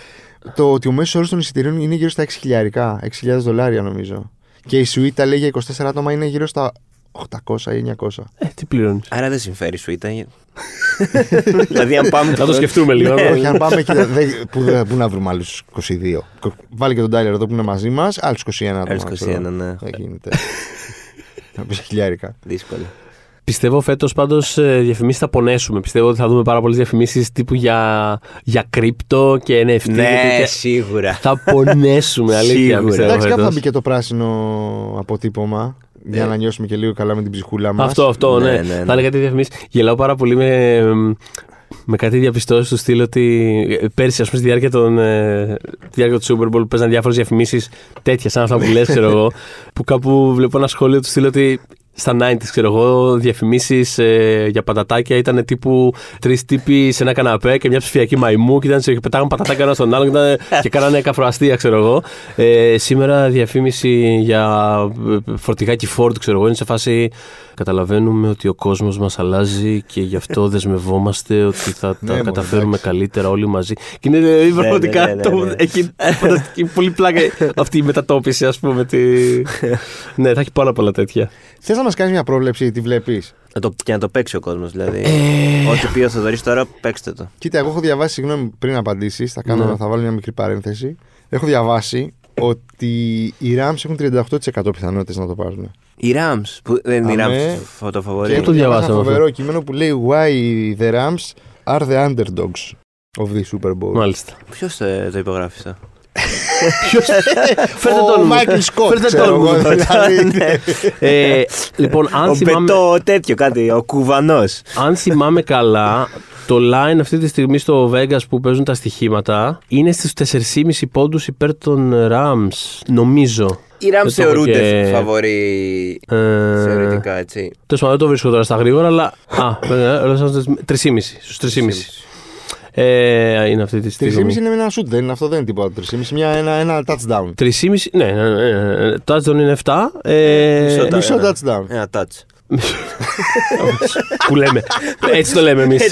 Speaker 1: το ότι ο μέσος όρος των εισιτηρίων είναι γύρω στα 6 χιλιάρικα, 6.000 δολάρια νομίζω. Και η σουίτα λέει για 24 άτομα είναι γύρω στα 800 ή 900.
Speaker 3: Ε, τι πληρώνεις.
Speaker 2: Άρα δεν συμφέρει σου ήταν. δηλαδή, αν πάμε.
Speaker 3: Θα το σκεφτούμε λίγο.
Speaker 2: Ναι.
Speaker 1: Όχι, αν πάμε εκεί. δεν- Πού δεν- πού να βρούμε άλλους 22. Βάλει και τον Τάιλερ εδώ που είναι μαζί μας, άλλους 21 άτομα.
Speaker 2: Άλλους
Speaker 1: ξέρω.
Speaker 2: 21, ναι.
Speaker 1: Δεν γίνεται. Να πει χιλιάρικα.
Speaker 2: Δύσκολο.
Speaker 3: Πιστεύω φέτος πάντως διαφημίσεις θα πονέσουμε. Πιστεύω ότι θα δούμε πάρα πολλές διαφημίσεις τύπου για, για κρύπτο και NFT. και
Speaker 2: Ναι,
Speaker 3: τέτοια.
Speaker 2: σίγουρα.
Speaker 3: Θα πονέσουμε, αλήθεια.
Speaker 2: Σίγουρα.
Speaker 3: πιστεύω,
Speaker 1: Εντάξει, κάπου θα
Speaker 3: φέτος.
Speaker 1: μπει και το πράσινο αποτύπωμα. Για
Speaker 2: Ε.
Speaker 1: να νιώσουμε και λίγο καλά με την ψυχούλα μας.
Speaker 3: Αυτό, αυτό, ναι.
Speaker 2: Ναι, ναι, ναι.
Speaker 3: Θα είναι κάτι διαφημίσεις. Γελάω πάρα πολύ με, με κάτι διαπιστώσεις του στυλ ότι ε, πέρσι, ας πούμε, στη διάρκεια, των, ε, τη διάρκεια του Super Bowl που παίζαν διάφορες διαφημίσεις τέτοια, σαν αυτά που λες, ξέρω εγώ, που κάπου βλέπω ένα σχόλιο του στυλ ότι στα 90s, ξέρω εγώ, διαφημίσεις για πατατάκια ήταν τύπου τρεις τύποι σε ένα καναπέ και μια ψηφιακή μαϊμού και, ήταν, σε- και πετάγαν πατατάκια ένα στον άλλον και, ήταν- και κάνανε καφροαστία, ξέρω εγώ. Ε, σήμερα διαφήμιση για ε, φορτηγάκι Ford, ξέρω εγώ, είναι σε φάση. Καταλαβαίνουμε ότι ο κόσμος μας αλλάζει και γι' αυτό δεσμευόμαστε ότι θα τα
Speaker 1: Ναι,
Speaker 3: καταφέρουμε
Speaker 1: εντάξει.
Speaker 3: καλύτερα όλοι μαζί. Και είναι ε, πραγματικά.
Speaker 2: ναι, ναι,
Speaker 3: το-
Speaker 2: ναι.
Speaker 3: Έχει φανταστική πολύ πλάκα αυτή η μετατόπιση, ας πούμε. Τη... ναι, θα έχει πάρα πολλά τέτοια.
Speaker 1: Θες να μας κάνεις μια πρόβλεψη, τι βλέπεις;
Speaker 2: Να το, και να το παίξει ο κόσμος. Δηλαδή.
Speaker 3: Ε.
Speaker 2: Ό,τι πει ο Θοδωρής τώρα, παίξτε το.
Speaker 1: Κοίτα, εγώ έχω διαβάσει, συγγνώμη πριν απαντήσεις, θα, κάνω,
Speaker 3: Ναι.
Speaker 1: θα βάλω μια μικρή παρένθεση. Έχω διαβάσει ότι οι Rams έχουν 38% πιθανότητες να το πάρουν.
Speaker 2: Οι Rams. Που δεν είναι οι
Speaker 1: Αμέ.
Speaker 2: Rams το φαβορή.
Speaker 1: Και
Speaker 3: το
Speaker 1: έχω διαβάσει
Speaker 3: διαβάσαμε
Speaker 1: ένα
Speaker 3: αυτό.
Speaker 1: φοβερό κείμενο που λέει Why the Rams are the underdogs of the Super Bowl.
Speaker 3: Μάλιστα.
Speaker 2: Ποιος το υπογράφει αυτό.
Speaker 3: Φέρτε το
Speaker 1: Ο
Speaker 3: όνομα.
Speaker 1: Μάικλ Σκοτ,
Speaker 3: Φέρτε το
Speaker 1: ξέρω εγώ.
Speaker 3: όνομα.
Speaker 1: δηλαδή.
Speaker 3: Ε, λοιπόν, αν
Speaker 2: Ο
Speaker 3: θυμάμαι,
Speaker 2: Μπετό τέτοιο κάτι, ο Κουβανός.
Speaker 3: αν θυμάμαι καλά, το line αυτή τη στιγμή στο Vegas που παίζουν τα στοιχήματα είναι στους 4,5 πόντους υπέρ των Rams, νομίζω.
Speaker 2: Οι Rams
Speaker 3: Δεν το έχω
Speaker 2: θεωρούνται
Speaker 3: και-
Speaker 2: φαβορή.
Speaker 3: Ε,
Speaker 2: Θεωρητικά έτσι.
Speaker 3: Τέλος πάντων, δεν το βρίσκω τώρα στα γρήγορα, αλλά. Α, ε, 3,5. Στους 3,5. Ε, είναι αυτή τη
Speaker 1: 3,5
Speaker 3: στιγμή.
Speaker 1: είναι ένα shoot, δεν είναι αυτό, δεν είναι τίποτα. 3,5 μια, ένα, ένα touchdown.
Speaker 3: 3,5. Ναι, ναι, ναι, ναι. Το touchdown είναι 7. Ε,
Speaker 2: Μισό τα-
Speaker 1: Μισό
Speaker 2: ένα-
Speaker 1: touchdown.
Speaker 2: Ένα touch.
Speaker 3: που λέμε. Έτσι το λέμε εμείς.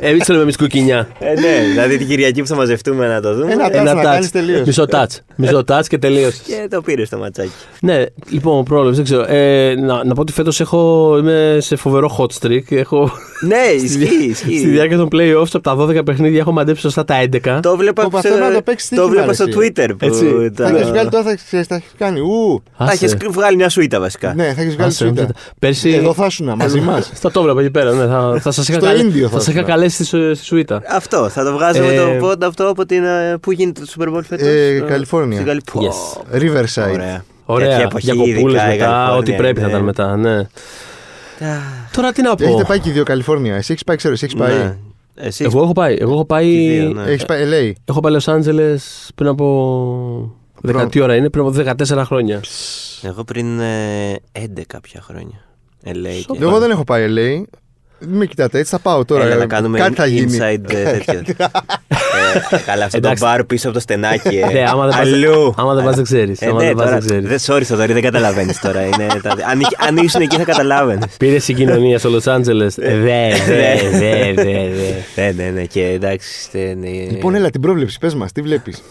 Speaker 3: Εμείς το λέμε εμείς κουκκινιά.
Speaker 2: Ε, ναι, δηλαδή την Κυριακή που θα μαζευτούμε να το δούμε.
Speaker 1: Ένα touch να κάνεις τελείως.
Speaker 3: Μισό touch. Μισό touch και τελείωσε.
Speaker 2: Και το πήρε στο ματσάκι.
Speaker 3: Ναι, λοιπόν, πρόβλημα, δεν ξέρω. Ε, να, να πω ότι φέτος έχω. Είμαι σε φοβερό hot streak. Έχω,
Speaker 2: Ναι,
Speaker 3: στη,
Speaker 2: ισχύει,
Speaker 3: διά-
Speaker 2: ισχύει.
Speaker 3: στη διάρκεια των playoffs από τα 12 παιχνίδια έχω μαντέψει σωστά τα 11.
Speaker 2: Το βλέπα,
Speaker 1: Πω,
Speaker 2: σε-
Speaker 1: αυτό να το παίξεις
Speaker 2: το
Speaker 1: στοίχημα,
Speaker 2: βλέπα
Speaker 1: ρε,
Speaker 2: στο
Speaker 1: εσύ.
Speaker 2: Twitter. Που
Speaker 3: Έτσι.
Speaker 2: τα-
Speaker 1: Θα έχεις βγάλει τώρα, θα ξέρεις, θα έχεις κάνει. Ου,
Speaker 2: Θα
Speaker 3: Άσε.
Speaker 2: έχεις βγάλει μια σουίτα βασικά.
Speaker 1: ναι, θα έχεις βγάλει
Speaker 3: Άσε,
Speaker 1: σούτα.
Speaker 3: Πέρσι.
Speaker 1: Εδώ θα ήσουν μαζί μας.
Speaker 3: Θα το έβλεπα εκεί πέρα, ναι. Θα, θα σας είχα,
Speaker 1: Στο
Speaker 3: καλέ-
Speaker 1: Ίνδιο θα
Speaker 3: θα σας είχα
Speaker 1: ήσουν.
Speaker 3: καλέσει στη, Σου- στη Σουήτα.
Speaker 2: Αυτό, θα το βγάζουμε
Speaker 3: Ε,
Speaker 2: το πόντο αυτό από την. ε, Πού γίνεται το Super Bowl φέτος;
Speaker 1: Ε,
Speaker 2: Στο-
Speaker 1: Καλιφόρνια.
Speaker 2: Στην Καλιφόρνια.
Speaker 3: Yes.
Speaker 1: Riverside.
Speaker 2: Ωραία.
Speaker 3: Ωραία.
Speaker 2: Τέτοια εποχή,
Speaker 3: Διακοπούλε
Speaker 2: ειδικά η
Speaker 3: μετά,
Speaker 2: Καλιφόρνια,
Speaker 3: ό,τι πρέπει θα
Speaker 2: ναι.
Speaker 3: ήταν μετά, ναι.
Speaker 2: Α,
Speaker 3: Τώρα τι να πω.
Speaker 1: Έχετε πάει και οι δύο Καλιφόρνια. Εσύ έχεις πάει, ξέρω, εσύ έχεις πάει.
Speaker 2: ναι. Εσύ
Speaker 3: Εγώ έχω πάει. Εγώ έχω πάει,
Speaker 2: Και οι δύο, ναι.
Speaker 1: Έχεις πάει LA.
Speaker 3: έχω πάει Los Angeles πριν από.
Speaker 1: Προ-
Speaker 3: 10 τι ώρα είναι, πριν από 14 χρόνια.
Speaker 2: Εγώ πριν ε, 11 πια χρόνια. LA και...
Speaker 1: Εγώ δεν έχω πάει LA. Μην με κοιτάτε, έτσι θα πάω τώρα.
Speaker 2: Έλα να κάνουμε
Speaker 1: Κάτι θα γίνει.
Speaker 2: inside ε, τέτοιο. ε, καλά, αυτό το
Speaker 3: Εντάξει.
Speaker 2: μπαρ πίσω από το στενάκι. Ε.
Speaker 3: Ναι, άμα δεν πας-
Speaker 2: Αλλού.
Speaker 3: άμα δεν πας δεν ξέρεις.
Speaker 2: Ε,
Speaker 3: Άμα
Speaker 2: ναι,
Speaker 3: δεν πας
Speaker 2: τώρα,
Speaker 3: δεν ξέρεις.
Speaker 2: δεν sorry, Θοδωρή, δεν καταλαβαίνεις τώρα. Είναι, τα- αν, είχε- αν ήσουν εκεί θα καταλάβαινες.
Speaker 3: Πήρες συγκοινωνία στο Los Angeles. Ε, Δε, δε, δε, δε, δε.
Speaker 2: ναι, ναι, ναι, και εντάξει. στε- ναι.
Speaker 1: Λοιπόν, έλα την πρόβλεψη, πες μας, τι βλέπεις;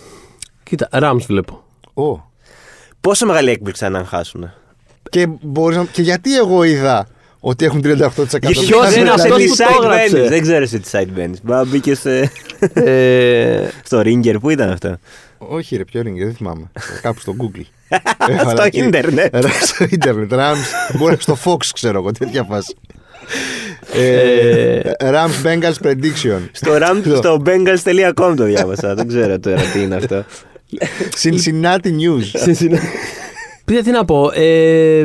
Speaker 3: Κοίτα, Rams βλέπω.
Speaker 1: Ω.
Speaker 2: Πόσο μεγάλη έκπληξη αν χάσουν.
Speaker 1: Και, μπορείς να... και γιατί εγώ είδα ότι έχουν 38%.
Speaker 3: Ποιος
Speaker 1: Ποιος
Speaker 3: είναι
Speaker 2: δεν
Speaker 3: αυτός
Speaker 2: ξέρεις
Speaker 3: που
Speaker 2: τι
Speaker 3: το
Speaker 2: site
Speaker 3: έγραψε;
Speaker 2: μπαίνεις, Δεν ξέρω σε τι site μπαίνεις. Μπα μπήκες σε-
Speaker 3: Ε,
Speaker 2: στο Ringer, πού ήταν αυτό;
Speaker 1: Όχι, ρε, ποιο είναι, δεν θυμάμαι. Κάπου στο Google.
Speaker 2: Στο
Speaker 1: Έβαλα εκεί.
Speaker 2: ίντερνετ.
Speaker 1: Ρε, στο ίντερνετ. Rams. Μπορεί στο Fox, ξέρω εγώ, τέτοια φάση.
Speaker 3: Ε,
Speaker 1: Ε, Rams Bengals Prediction.
Speaker 2: Στο, ram,
Speaker 1: Εδώ.
Speaker 2: στο bengals.com το διάβασα. δεν ξέρω τώρα τι είναι αυτό.
Speaker 1: Cincinnati News.
Speaker 3: Cincinnati. Πήγα τι να πω. Ε,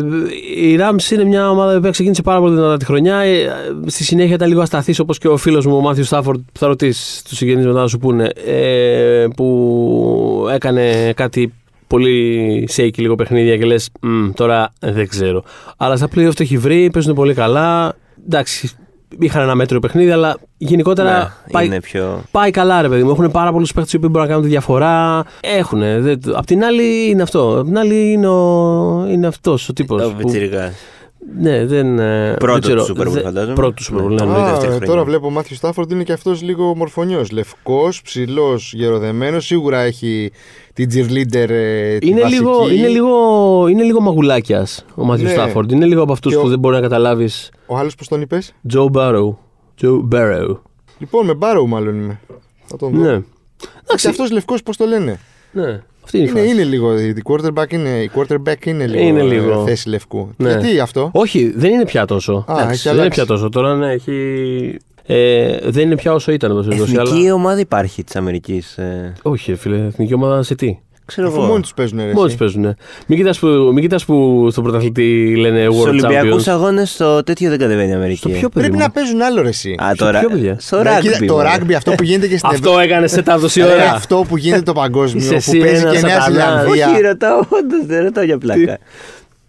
Speaker 3: η Rams είναι μια ομάδα που ξεκίνησε πάρα πολύ δυνατά τη χρονιά. Ε, στη συνέχεια ήταν λίγο ασταθής όπως και ο φίλος μου ο Μάθιος Στάφορντ, που θα ρωτήσεις τους συγγενείς μετά να σου πούνε. Ε, που έκανε κάτι πολύ shaky λίγο παιχνίδια και λες, τώρα δεν ξέρω. Αλλά στα playoff το έχει βρει, παίζουν πολύ καλά. Εντάξει, είχαν ένα μέτρο παιχνίδι, αλλά γενικότερα
Speaker 2: Ναι,
Speaker 3: πάει,
Speaker 2: είναι πιο.
Speaker 3: πάει καλά, ρε παιδί μου. Έχουν πάρα πολλούς παίχτε που μπορούν να κάνουν τη διαφορά. Έχουν. Απ' την άλλη είναι αυτό. Απ' την άλλη είναι, ο... είναι αυτός ο τύπος.
Speaker 2: Ο Πιτσιρικάς.
Speaker 3: Ναι, δεν. ε,
Speaker 2: Πρώτο
Speaker 3: δεν
Speaker 2: του
Speaker 3: ξέρω.
Speaker 2: Super Bowl,
Speaker 3: Δεν-
Speaker 2: φαντάζομαι.
Speaker 3: Πρώτο του Super Bowl, ναι,
Speaker 2: Ναι.
Speaker 3: ναι.
Speaker 2: Α, δεύτερη
Speaker 1: Α,
Speaker 2: χρονιά.
Speaker 1: τώρα βλέπω ο Μάθιο Στάφορντ είναι και αυτός λίγο μορφωνιό. Λευκός, ψηλός, γεροδεμένος. Σίγουρα έχει την cheerleader ε, τη
Speaker 3: Είναι
Speaker 1: βασική.
Speaker 3: λίγο, είναι, λίγο, είναι λίγο μαγουλάκιας ο Μάθιου
Speaker 1: Ναι.
Speaker 3: Στάφορντ. Είναι λίγο από αυτούς
Speaker 1: Και
Speaker 3: που
Speaker 1: ο-
Speaker 3: δεν μπορεί να καταλάβεις.
Speaker 1: Ο άλλος πώς τον είπες;
Speaker 3: Joe Barrow. Joe Barrow.
Speaker 1: Λοιπόν, με Μπάροου μάλλον είμαι. Θα τον δω.
Speaker 3: Ναι.
Speaker 1: Εντάξει, αυτός λευκός πώς το λένε;
Speaker 3: ναι. Αυτή είναι η
Speaker 1: Είναι,
Speaker 3: φάση.
Speaker 1: είναι λίγο. Η quarterback είναι, η quarterback είναι λίγο,
Speaker 3: Είναι
Speaker 1: ε,
Speaker 3: λίγο.
Speaker 1: θέση λευκού.
Speaker 3: Ναι.
Speaker 1: Γιατί αυτό;
Speaker 3: Όχι, δεν είναι πια τόσο.
Speaker 1: Α,
Speaker 3: Εντάξει,
Speaker 1: έχει
Speaker 3: δεν είναι
Speaker 1: αλλάξει.
Speaker 3: πια τόσο. Τώρα ναι, έχει. Ε, δεν είναι πια όσο ήταν. εν πάση περιπτώσει,
Speaker 2: Εθνική
Speaker 3: αλλά...
Speaker 2: ομάδα υπάρχει της Αμερικής. Ε,
Speaker 3: Όχι, ρε φίλε, εθνική ομάδα σε τι.
Speaker 2: Ξέρω
Speaker 1: Αφού
Speaker 2: εγώ.
Speaker 1: μόνοι τους παίζουν. Ρε,
Speaker 3: Μόνοι
Speaker 1: εσύ.
Speaker 3: τους παίζουν. Μην κοιτάς που, μην κοιτάς που στον πρωταθλητή λένε
Speaker 2: Στους
Speaker 3: World
Speaker 2: Ολυμπιακούς
Speaker 3: Champions.
Speaker 2: αγώνες το τέτοιο δεν κατεβαίνει η Αμερική.
Speaker 3: Στο ποιο παιδί
Speaker 1: Πρέπει
Speaker 3: μου.
Speaker 1: να παίζουν άλλο ρε, εσύ.
Speaker 2: Α, τώρα.
Speaker 3: ποιο, παιδιά;
Speaker 2: Στο
Speaker 1: Ναι, κοίτα,
Speaker 2: rugby.
Speaker 1: το
Speaker 2: μωρέ.
Speaker 1: rugby αυτό που γίνεται και στην
Speaker 3: Αυτό έκανε σε τόση
Speaker 1: Ρε,
Speaker 3: ώρα.
Speaker 1: αυτό που γίνεται το παγκόσμιο.
Speaker 3: Είσαι
Speaker 1: που
Speaker 3: εσύ
Speaker 1: παίζει
Speaker 3: ένας
Speaker 1: και η Νέα
Speaker 3: σατανάς.
Speaker 1: Ζηλανδία.
Speaker 2: Όχι, ρωτάω, όντως δεν ρωτάω για πλάκα.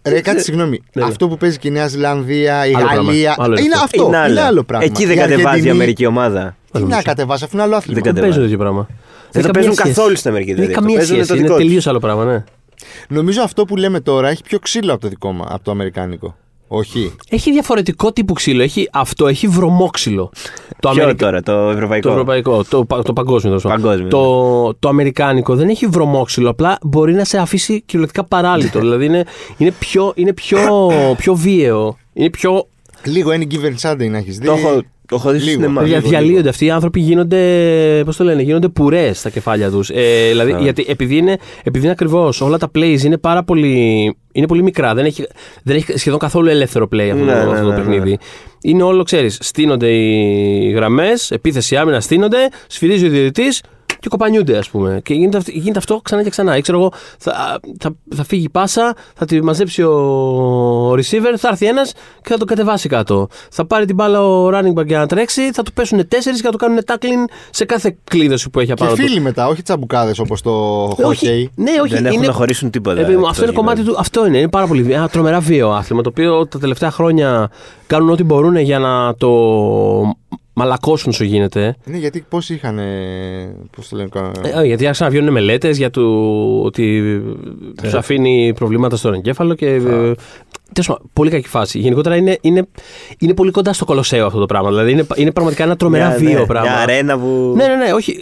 Speaker 1: Ρε, κάτι συγγνώμη.
Speaker 3: Ναι, ναι.
Speaker 1: Αυτό που παίζει και η Νέα Ζηλανδία, η
Speaker 3: Άλλο πράγμα.
Speaker 1: Γαλλία.
Speaker 3: Άλλο είναι
Speaker 1: είναι
Speaker 3: αυτό.
Speaker 1: αυτό.
Speaker 2: Είναι
Speaker 1: Είναι
Speaker 2: άλλο.
Speaker 1: άλλο πράγμα.
Speaker 2: Εκεί δεν
Speaker 1: Η
Speaker 2: κατεβάζει η
Speaker 1: Αργεντινή-
Speaker 2: Αμερική ομάδα.
Speaker 1: Τι να κατεβάσει, αφού είναι άλλο άθλημα.
Speaker 2: Δεν
Speaker 3: Δεν
Speaker 2: κατεβάζει.
Speaker 3: παίζουν τέτοιο πράγμα.
Speaker 2: Δεν το
Speaker 3: έχει
Speaker 2: παίζουν
Speaker 3: καμία σχέση.
Speaker 2: καθόλου στην Αμερική.
Speaker 3: Δεν έχει
Speaker 2: δηλαδή.
Speaker 3: καμία
Speaker 2: Το παίζουν
Speaker 3: σχέση.
Speaker 2: το
Speaker 3: Είναι
Speaker 2: δικό τους.
Speaker 3: τελείω άλλο πράγμα, ναι.
Speaker 1: Νομίζω αυτό που λέμε τώρα έχει πιο ξύλο από το δικό μα, από το αμερικάνικο. Όχι.
Speaker 3: Έχει διαφορετικό τύπου ξύλο. Έχει, αυτό έχει βρωμόξυλο. το,
Speaker 2: Ποιο
Speaker 3: Αμερικα-
Speaker 2: τώρα, το ευρωπαϊκό;
Speaker 3: το ευρωπαϊκό, το, πα- το παγκόσμιο. τέλος πάντων.
Speaker 2: Παγκόσμιο,
Speaker 3: Το, το αμερικάνικο δεν έχει βρωμόξυλο. Απλά μπορεί να σε αφήσει κυριολεκτικά παράλυτο. δηλαδή είναι, είναι, πιο, είναι πιο, πιο βίαιο. Είναι πιο.
Speaker 1: Λίγο any given Sunday να έχεις δει.
Speaker 2: Το έχω, το έχω δει στο
Speaker 1: Λίγο.
Speaker 2: σινεμά.
Speaker 3: Παιδιά,
Speaker 1: λίγο,
Speaker 3: διαλύονται
Speaker 1: λίγο.
Speaker 3: αυτοί οι άνθρωποι, γίνονται. Πώς το λένε, γίνονται πουρές στα κεφάλια τους. Ε, δηλαδή, γιατί επειδή είναι, επειδή είναι ακριβώς όλα τα plays είναι πάρα πολύ. Είναι πολύ μικρά. Δεν έχει, δεν έχει σχεδόν καθόλου ελεύθερο play αυτό,
Speaker 2: Ναι,
Speaker 3: το,
Speaker 2: ναι,
Speaker 3: αυτό το
Speaker 2: ναι, ναι.
Speaker 3: παιχνίδι. Είναι όλο, ξέρεις. Στείνονται οι γραμμές, επίθεση άμυνα στείνονται, σφυρίζει ο διαιτητής και κοπανιούνται, ας πούμε. Και γίνεται, αυ- γίνεται αυτό ξανά και ξανά. Ή ξέρω εγώ, θα, θα, θα φύγει η πάσα, θα τη μαζέψει ο, ο receiver, θα έρθει ένας και θα το κατεβάσει κάτω. Θα πάρει την μπάλα ο running back για να τρέξει, θα του πέσουν τέσσερις και θα του κάνουν tackling σε κάθε κλείδωση που έχει
Speaker 1: Και
Speaker 3: απάνω του.
Speaker 1: φίλοι μετά, όχι τσαμπουκάδες όπως το
Speaker 3: Ε, όχι,
Speaker 1: hockey.
Speaker 3: ναι, όχι.
Speaker 2: Δεν έχουν
Speaker 3: είναι,
Speaker 2: να χωρίσουν τίποτα.
Speaker 3: ε, παιδί μου,
Speaker 2: εκτός
Speaker 3: αυτό είναι
Speaker 2: γηπέδου.
Speaker 3: κομμάτι του. Αυτό είναι. Είναι πάρα πολύ ένα τρομερά βίαιο άθλημα. Το οποίο τα τελευταία χρόνια κάνουν ό,τι μπορούν για να το μαλακώσουν όσο γίνεται.
Speaker 1: Ναι, γιατί πόσοι είχαν. Πώς το λένε. κα-
Speaker 3: Ε, γιατί άρχισαν να βγαίνουν μελέτες για το ότι τους αφήνει προβλήματα στον εγκέφαλο και. Ε, τέλος πάντων, πολύ κακή φάση. Γενικότερα είναι, είναι, είναι πολύ κοντά στο κολοσσέο αυτό το πράγμα. Δηλαδή είναι, είναι πραγματικά ένα τρομερά
Speaker 2: Μια-
Speaker 3: βίαιο
Speaker 2: ναι,
Speaker 3: πράγμα.
Speaker 2: Μια αρένα που.
Speaker 3: Ναι, ναι, ναι, όχι.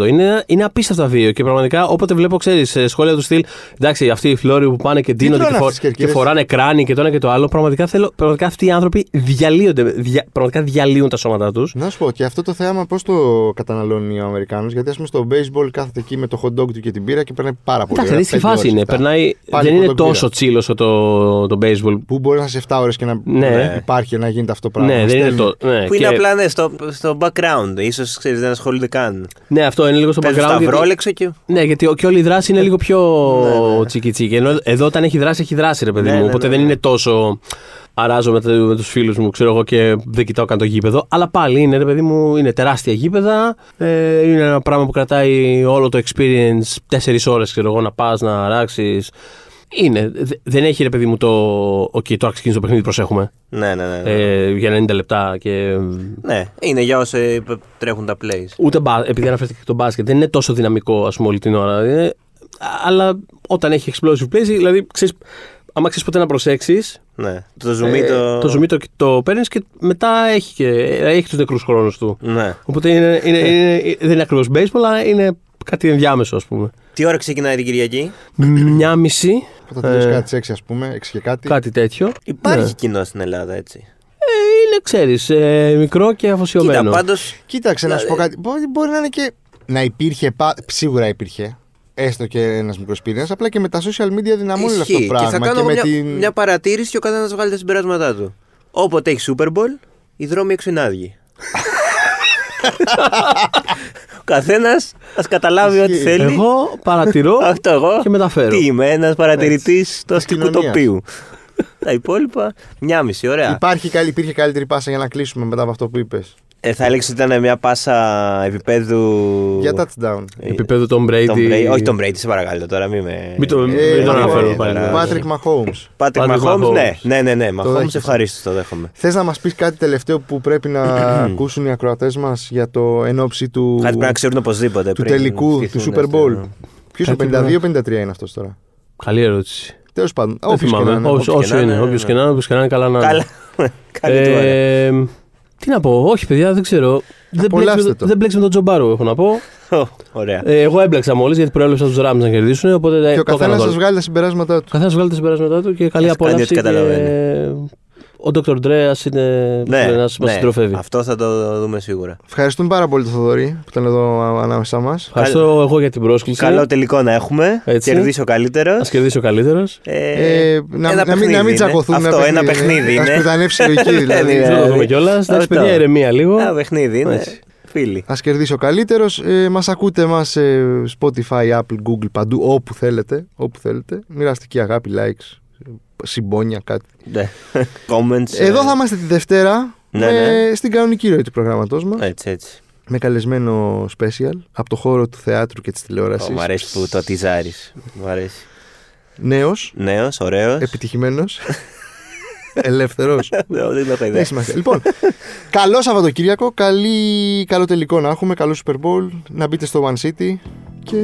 Speaker 3: 100%. Είναι, είναι απίστευτα βίαιο και πραγματικά όποτε βλέπω, ξέρεις, σχόλια του στυλ. Εντάξει, αυτοί οι φλόροι που πάνε και ντύνονται
Speaker 1: τρώνε
Speaker 3: και, φο-
Speaker 1: αυτές τις
Speaker 3: και
Speaker 1: κερκίδες;
Speaker 3: φοράνε κράνη και το ένα και το άλλο. Πραγματικά, θέλω, πραγματικά αυτοί οι άνθρωποι διαλύονται. Δια, πραγματικά διαλύουν τα σώματά τους.
Speaker 1: Να σου πω, και αυτό το θέαμα πώς το καταναλώνει ο Αμερικάνο. Γιατί ας πούμε στο baseball κάθεται εκεί με το hot dog του και την πύρα και περνάει πάρα πολύ.
Speaker 3: Εντάξει,
Speaker 1: ωραία,
Speaker 3: αντίστοιχη
Speaker 1: πέντε
Speaker 3: φάση
Speaker 1: ώρες,
Speaker 3: είναι.
Speaker 1: εφτά.
Speaker 3: Περνάει,
Speaker 1: Πάλι
Speaker 3: δεν
Speaker 1: hot
Speaker 3: είναι
Speaker 1: dog
Speaker 3: τόσο
Speaker 1: πύρα.
Speaker 3: τσίλο το, το baseball.
Speaker 1: Που μπορεί να είσαι 7 ώρες και να
Speaker 3: Ναι.
Speaker 1: υπάρχει να γίνεται αυτό το πράγμα.
Speaker 3: Ναι,
Speaker 1: Να
Speaker 3: δεν είναι
Speaker 1: στέλνει.
Speaker 3: το. Ναι,
Speaker 2: Που είναι
Speaker 3: και-
Speaker 2: απλά ναι, στο, στο background. σω ξέρεις, δεν ασχολούνται καν.
Speaker 3: ναι, αυτό είναι λίγο στο
Speaker 2: Παίζουν
Speaker 3: background. γιατί-
Speaker 2: σταυρόλεξο και.
Speaker 3: Ναι, γιατί ο- και όλη η δράση είναι λίγο πιο
Speaker 2: Ναι, ναι.
Speaker 3: τσίκι τσίκι. Ενώ εδώ όταν έχει δράση, έχει δράση, ρε παιδί
Speaker 2: Ναι,
Speaker 3: μου.
Speaker 2: ναι,
Speaker 3: Οπότε
Speaker 2: ναι,
Speaker 3: δεν
Speaker 2: ναι.
Speaker 3: είναι τόσο. Αράζω με, το- με τους φίλους μου, ξέρω εγώ, και δεν κοιτάω καν το γήπεδο. Αλλά πάλι είναι, ρε παιδί μου, είναι τεράστια γήπεδα. Ε, είναι ένα πράγμα που κρατάει όλο το experience 4 ώρες, ξέρω εγώ, να πας να αράξεις. Είναι. Δε- Δεν έχει, ρε παιδί μου, το. Οκ, τώρα ξεκίνησε το παιχνίδι, προσέχουμε.
Speaker 2: Ναι, ναι, ναι.
Speaker 3: Ε, για 90 λεπτά και.
Speaker 2: Ναι, είναι για όσοι τρέχουν τα plays.
Speaker 3: Ούτε μπα, επειδή αναφέρθηκε και το μπάσκετ, δεν είναι τόσο δυναμικό ας πούμε, όλη την ώρα. Είναι, αλλά όταν έχει explosive plays, δηλαδή ξέρεις, άμα ξέρεις ποτέ να προσέξεις.
Speaker 2: Ναι. Το ζουμί το.
Speaker 3: το ζουμί το, το παίρνεις και μετά έχει, και, έχει τους νεκρούς χρόνους του.
Speaker 2: Ναι.
Speaker 3: Οπότε είναι, είναι, είναι, δεν είναι ακριβώς baseball, αλλά είναι κάτι ενδιάμεσο, ας πούμε.
Speaker 2: Τι ώρα ξεκινάει την Κυριακή;
Speaker 3: Μια μισή,
Speaker 1: Που θα τελειώσει
Speaker 3: Ε,
Speaker 1: κάτι σε 6 ας πούμε, 6 και κάτι.
Speaker 3: κάτι τέτοιο.
Speaker 2: Υπάρχει
Speaker 3: Ναι.
Speaker 2: κοινό στην Ελλάδα, έτσι.
Speaker 3: Ε, είναι, ξέρεις, ε, μικρό και αφοσιωμένο.
Speaker 2: Κοίτα, πάντως.
Speaker 1: Κοίταξε να σου πω
Speaker 2: Δηλαδή-
Speaker 1: κάτι. Μπορεί, μπορεί να είναι και. Να υπήρχε. πα- Σίγουρα υπήρχε. Έστω και ένας μικρός πυρήνα. Απλά και με τα social media δυναμώνει όλο αυτό το
Speaker 2: Ισχύει.
Speaker 1: πράγμα.
Speaker 2: Και θα κάνω
Speaker 1: με
Speaker 2: μια,
Speaker 1: την...
Speaker 2: μια παρατήρηση και ο καθένας βγάλει τα συμπεράσματά του. Όποτε έχει Super Bowl, οι δρόμοι έξω είναι άδειοι. Ο καθένας ας καταλάβει ό,τι
Speaker 1: Ισχύει.
Speaker 2: θέλει.
Speaker 3: Εγώ παρατηρώ
Speaker 2: Αυτό εγώ.
Speaker 3: και μεταφέρω.
Speaker 2: Τι είμαι, ένας παρατηρητής του αστικού
Speaker 1: κοινωνίας.
Speaker 2: τοπίου. Τα υπόλοιπα, μια μισή ώρα.
Speaker 1: Υπάρχει, καλή- υπήρχε καλύτερη πάσα για να κλείσουμε μετά από αυτό που είπες.
Speaker 2: Ε, θα έλεγες ότι ήταν μια πάσα επίπεδου.
Speaker 1: Για touchdown.
Speaker 3: Επίπεδο τον
Speaker 2: Τον
Speaker 3: Brady.
Speaker 2: Brady- Όχι τον Brady, σε παρακαλώ τώρα. Μην με.
Speaker 3: Μην το-
Speaker 1: Ε,
Speaker 3: μην τον
Speaker 1: ε,
Speaker 3: αναφέρω
Speaker 2: ε,
Speaker 3: πάλι.
Speaker 2: ε,
Speaker 1: Patrick Mahomes.
Speaker 2: Patrick
Speaker 3: Patrick
Speaker 2: Mahomes,
Speaker 3: Mahomes.
Speaker 2: ναι, ναι, ναι, ναι. Mahomes
Speaker 1: δέχεσαι.
Speaker 2: ευχαρίστως, το δέχομαι.
Speaker 1: Θες να μας πεις κάτι τελευταίο που πρέπει να ακούσουν οι ακροατές μας για το εν ώψη του,
Speaker 2: Κάτι πρέπει να ξέρουν οπωσδήποτε.
Speaker 1: του
Speaker 2: πριν
Speaker 1: τελικού του
Speaker 2: στηθούν
Speaker 1: Super Bowl.
Speaker 2: στο-
Speaker 1: Ποιος ο
Speaker 3: Κάτι
Speaker 1: 52-53 είναι αυτός τώρα;
Speaker 3: Καλή ερώτηση.
Speaker 1: Τέλος πάντων.
Speaker 3: Δεν
Speaker 1: Όποιος και να
Speaker 3: θυμάμαι.
Speaker 1: είναι.
Speaker 3: Όσο-
Speaker 2: Όποιος και
Speaker 3: Όσο
Speaker 2: να
Speaker 3: είναι.
Speaker 2: είναι,
Speaker 3: Όποιος
Speaker 2: ναι.
Speaker 3: και να είναι, όποιος και να είναι, καλά να είναι.
Speaker 2: Καλά. Καλή του ώρα.
Speaker 3: Ε, Τι να πω, όχι παιδιά, δεν ξέρω. Δεν
Speaker 1: Απολαύστε
Speaker 3: μπλέξεις, με,
Speaker 1: το.
Speaker 3: δεν μπλέξεις με τον Τζομπάρου, έχω να πω.
Speaker 2: Ω, Ωραία.
Speaker 3: Ε, εγώ έμπλεξα μόλις γιατί προέλεξα τους Ράμ να κερδίσουν. Οπότε
Speaker 1: Και ο
Speaker 3: το έκανα
Speaker 1: καθένας
Speaker 3: το
Speaker 1: σας
Speaker 3: άλλο.
Speaker 1: βγάλει τα συμπεράσματά του.
Speaker 3: Ο καθένας βγάλει τα συμπεράσματά του και καλή
Speaker 2: Ας κάνει
Speaker 3: απόλαυση.
Speaker 2: ό,τι καταλαβαίνει.
Speaker 3: Και... Ο Dr. Drea είναι
Speaker 2: Ναι,
Speaker 3: ένας που μας
Speaker 2: ναι,
Speaker 3: συντροφεύει.
Speaker 2: Αυτό θα το δούμε σίγουρα.
Speaker 1: Ευχαριστούμε πάρα πολύ τον Θοδωρή που ήταν εδώ ανάμεσά μας.
Speaker 3: Ευχαριστώ εγώ για την πρόσκληση.
Speaker 2: Καλό τελικό να έχουμε.
Speaker 3: Έτσι.
Speaker 2: Κερδίσει ο καλύτερος.
Speaker 3: Α κερδίσει ο καλύτερος.
Speaker 1: Ε, να, να, μην, να μην τσακωθούν.
Speaker 2: Αυτό, ένα παιχνίδι
Speaker 1: Α
Speaker 2: είναι.
Speaker 1: σπιτανεύσει η λογική
Speaker 2: Δεν
Speaker 1: δηλαδή.
Speaker 2: είναι.
Speaker 3: Δεν το δούμε
Speaker 2: δηλαδή,
Speaker 3: κιόλας. Εντάξει,
Speaker 2: αυτό.
Speaker 3: παιδιά, ηρεμία λίγο.
Speaker 2: Ένα παιχνίδι είναι.
Speaker 3: Έτσι.
Speaker 2: Φίλοι.
Speaker 1: Α κερδίσει ο καλύτερος. Ε, μας ακούτε μας σε Spotify, Apple, Google, παντού, όπου θέλετε. Όπου θέλετε. Μοιραστική αγάπη, likes, συμπόνια, κάτι.
Speaker 2: Ναι. Comments.
Speaker 1: Εδώ
Speaker 2: ε,
Speaker 1: θα είμαστε τη Δευτέρα
Speaker 2: Ναι,
Speaker 1: με-
Speaker 2: ναι.
Speaker 1: στην κανονική ροή του προγράμματός μας.
Speaker 2: Έτσι, έτσι.
Speaker 1: Με καλεσμένο special από το χώρο του θεάτρου και της
Speaker 2: Ω,
Speaker 1: τηλεόραση.
Speaker 2: Μ' αρέσει που το τυζάρεις. Μ' αρέσει.
Speaker 1: Νέος,
Speaker 2: Νέος, ωραίος.
Speaker 1: επιτυχημένος. Ελεύθερος.
Speaker 2: Δεν το έχω
Speaker 1: Δεν
Speaker 2: ιδέα.
Speaker 1: έχει σημασία. Λοιπόν, καλό Σαββατοκύριακο. Καλή, καλό τελικό να έχουμε. Καλό Super Bowl. Να μπείτε στο One City. Και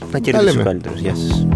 Speaker 2: Να
Speaker 1: τα
Speaker 2: κερδίσει ο
Speaker 1: λέμε.
Speaker 2: καλύτερο. Γεια σας.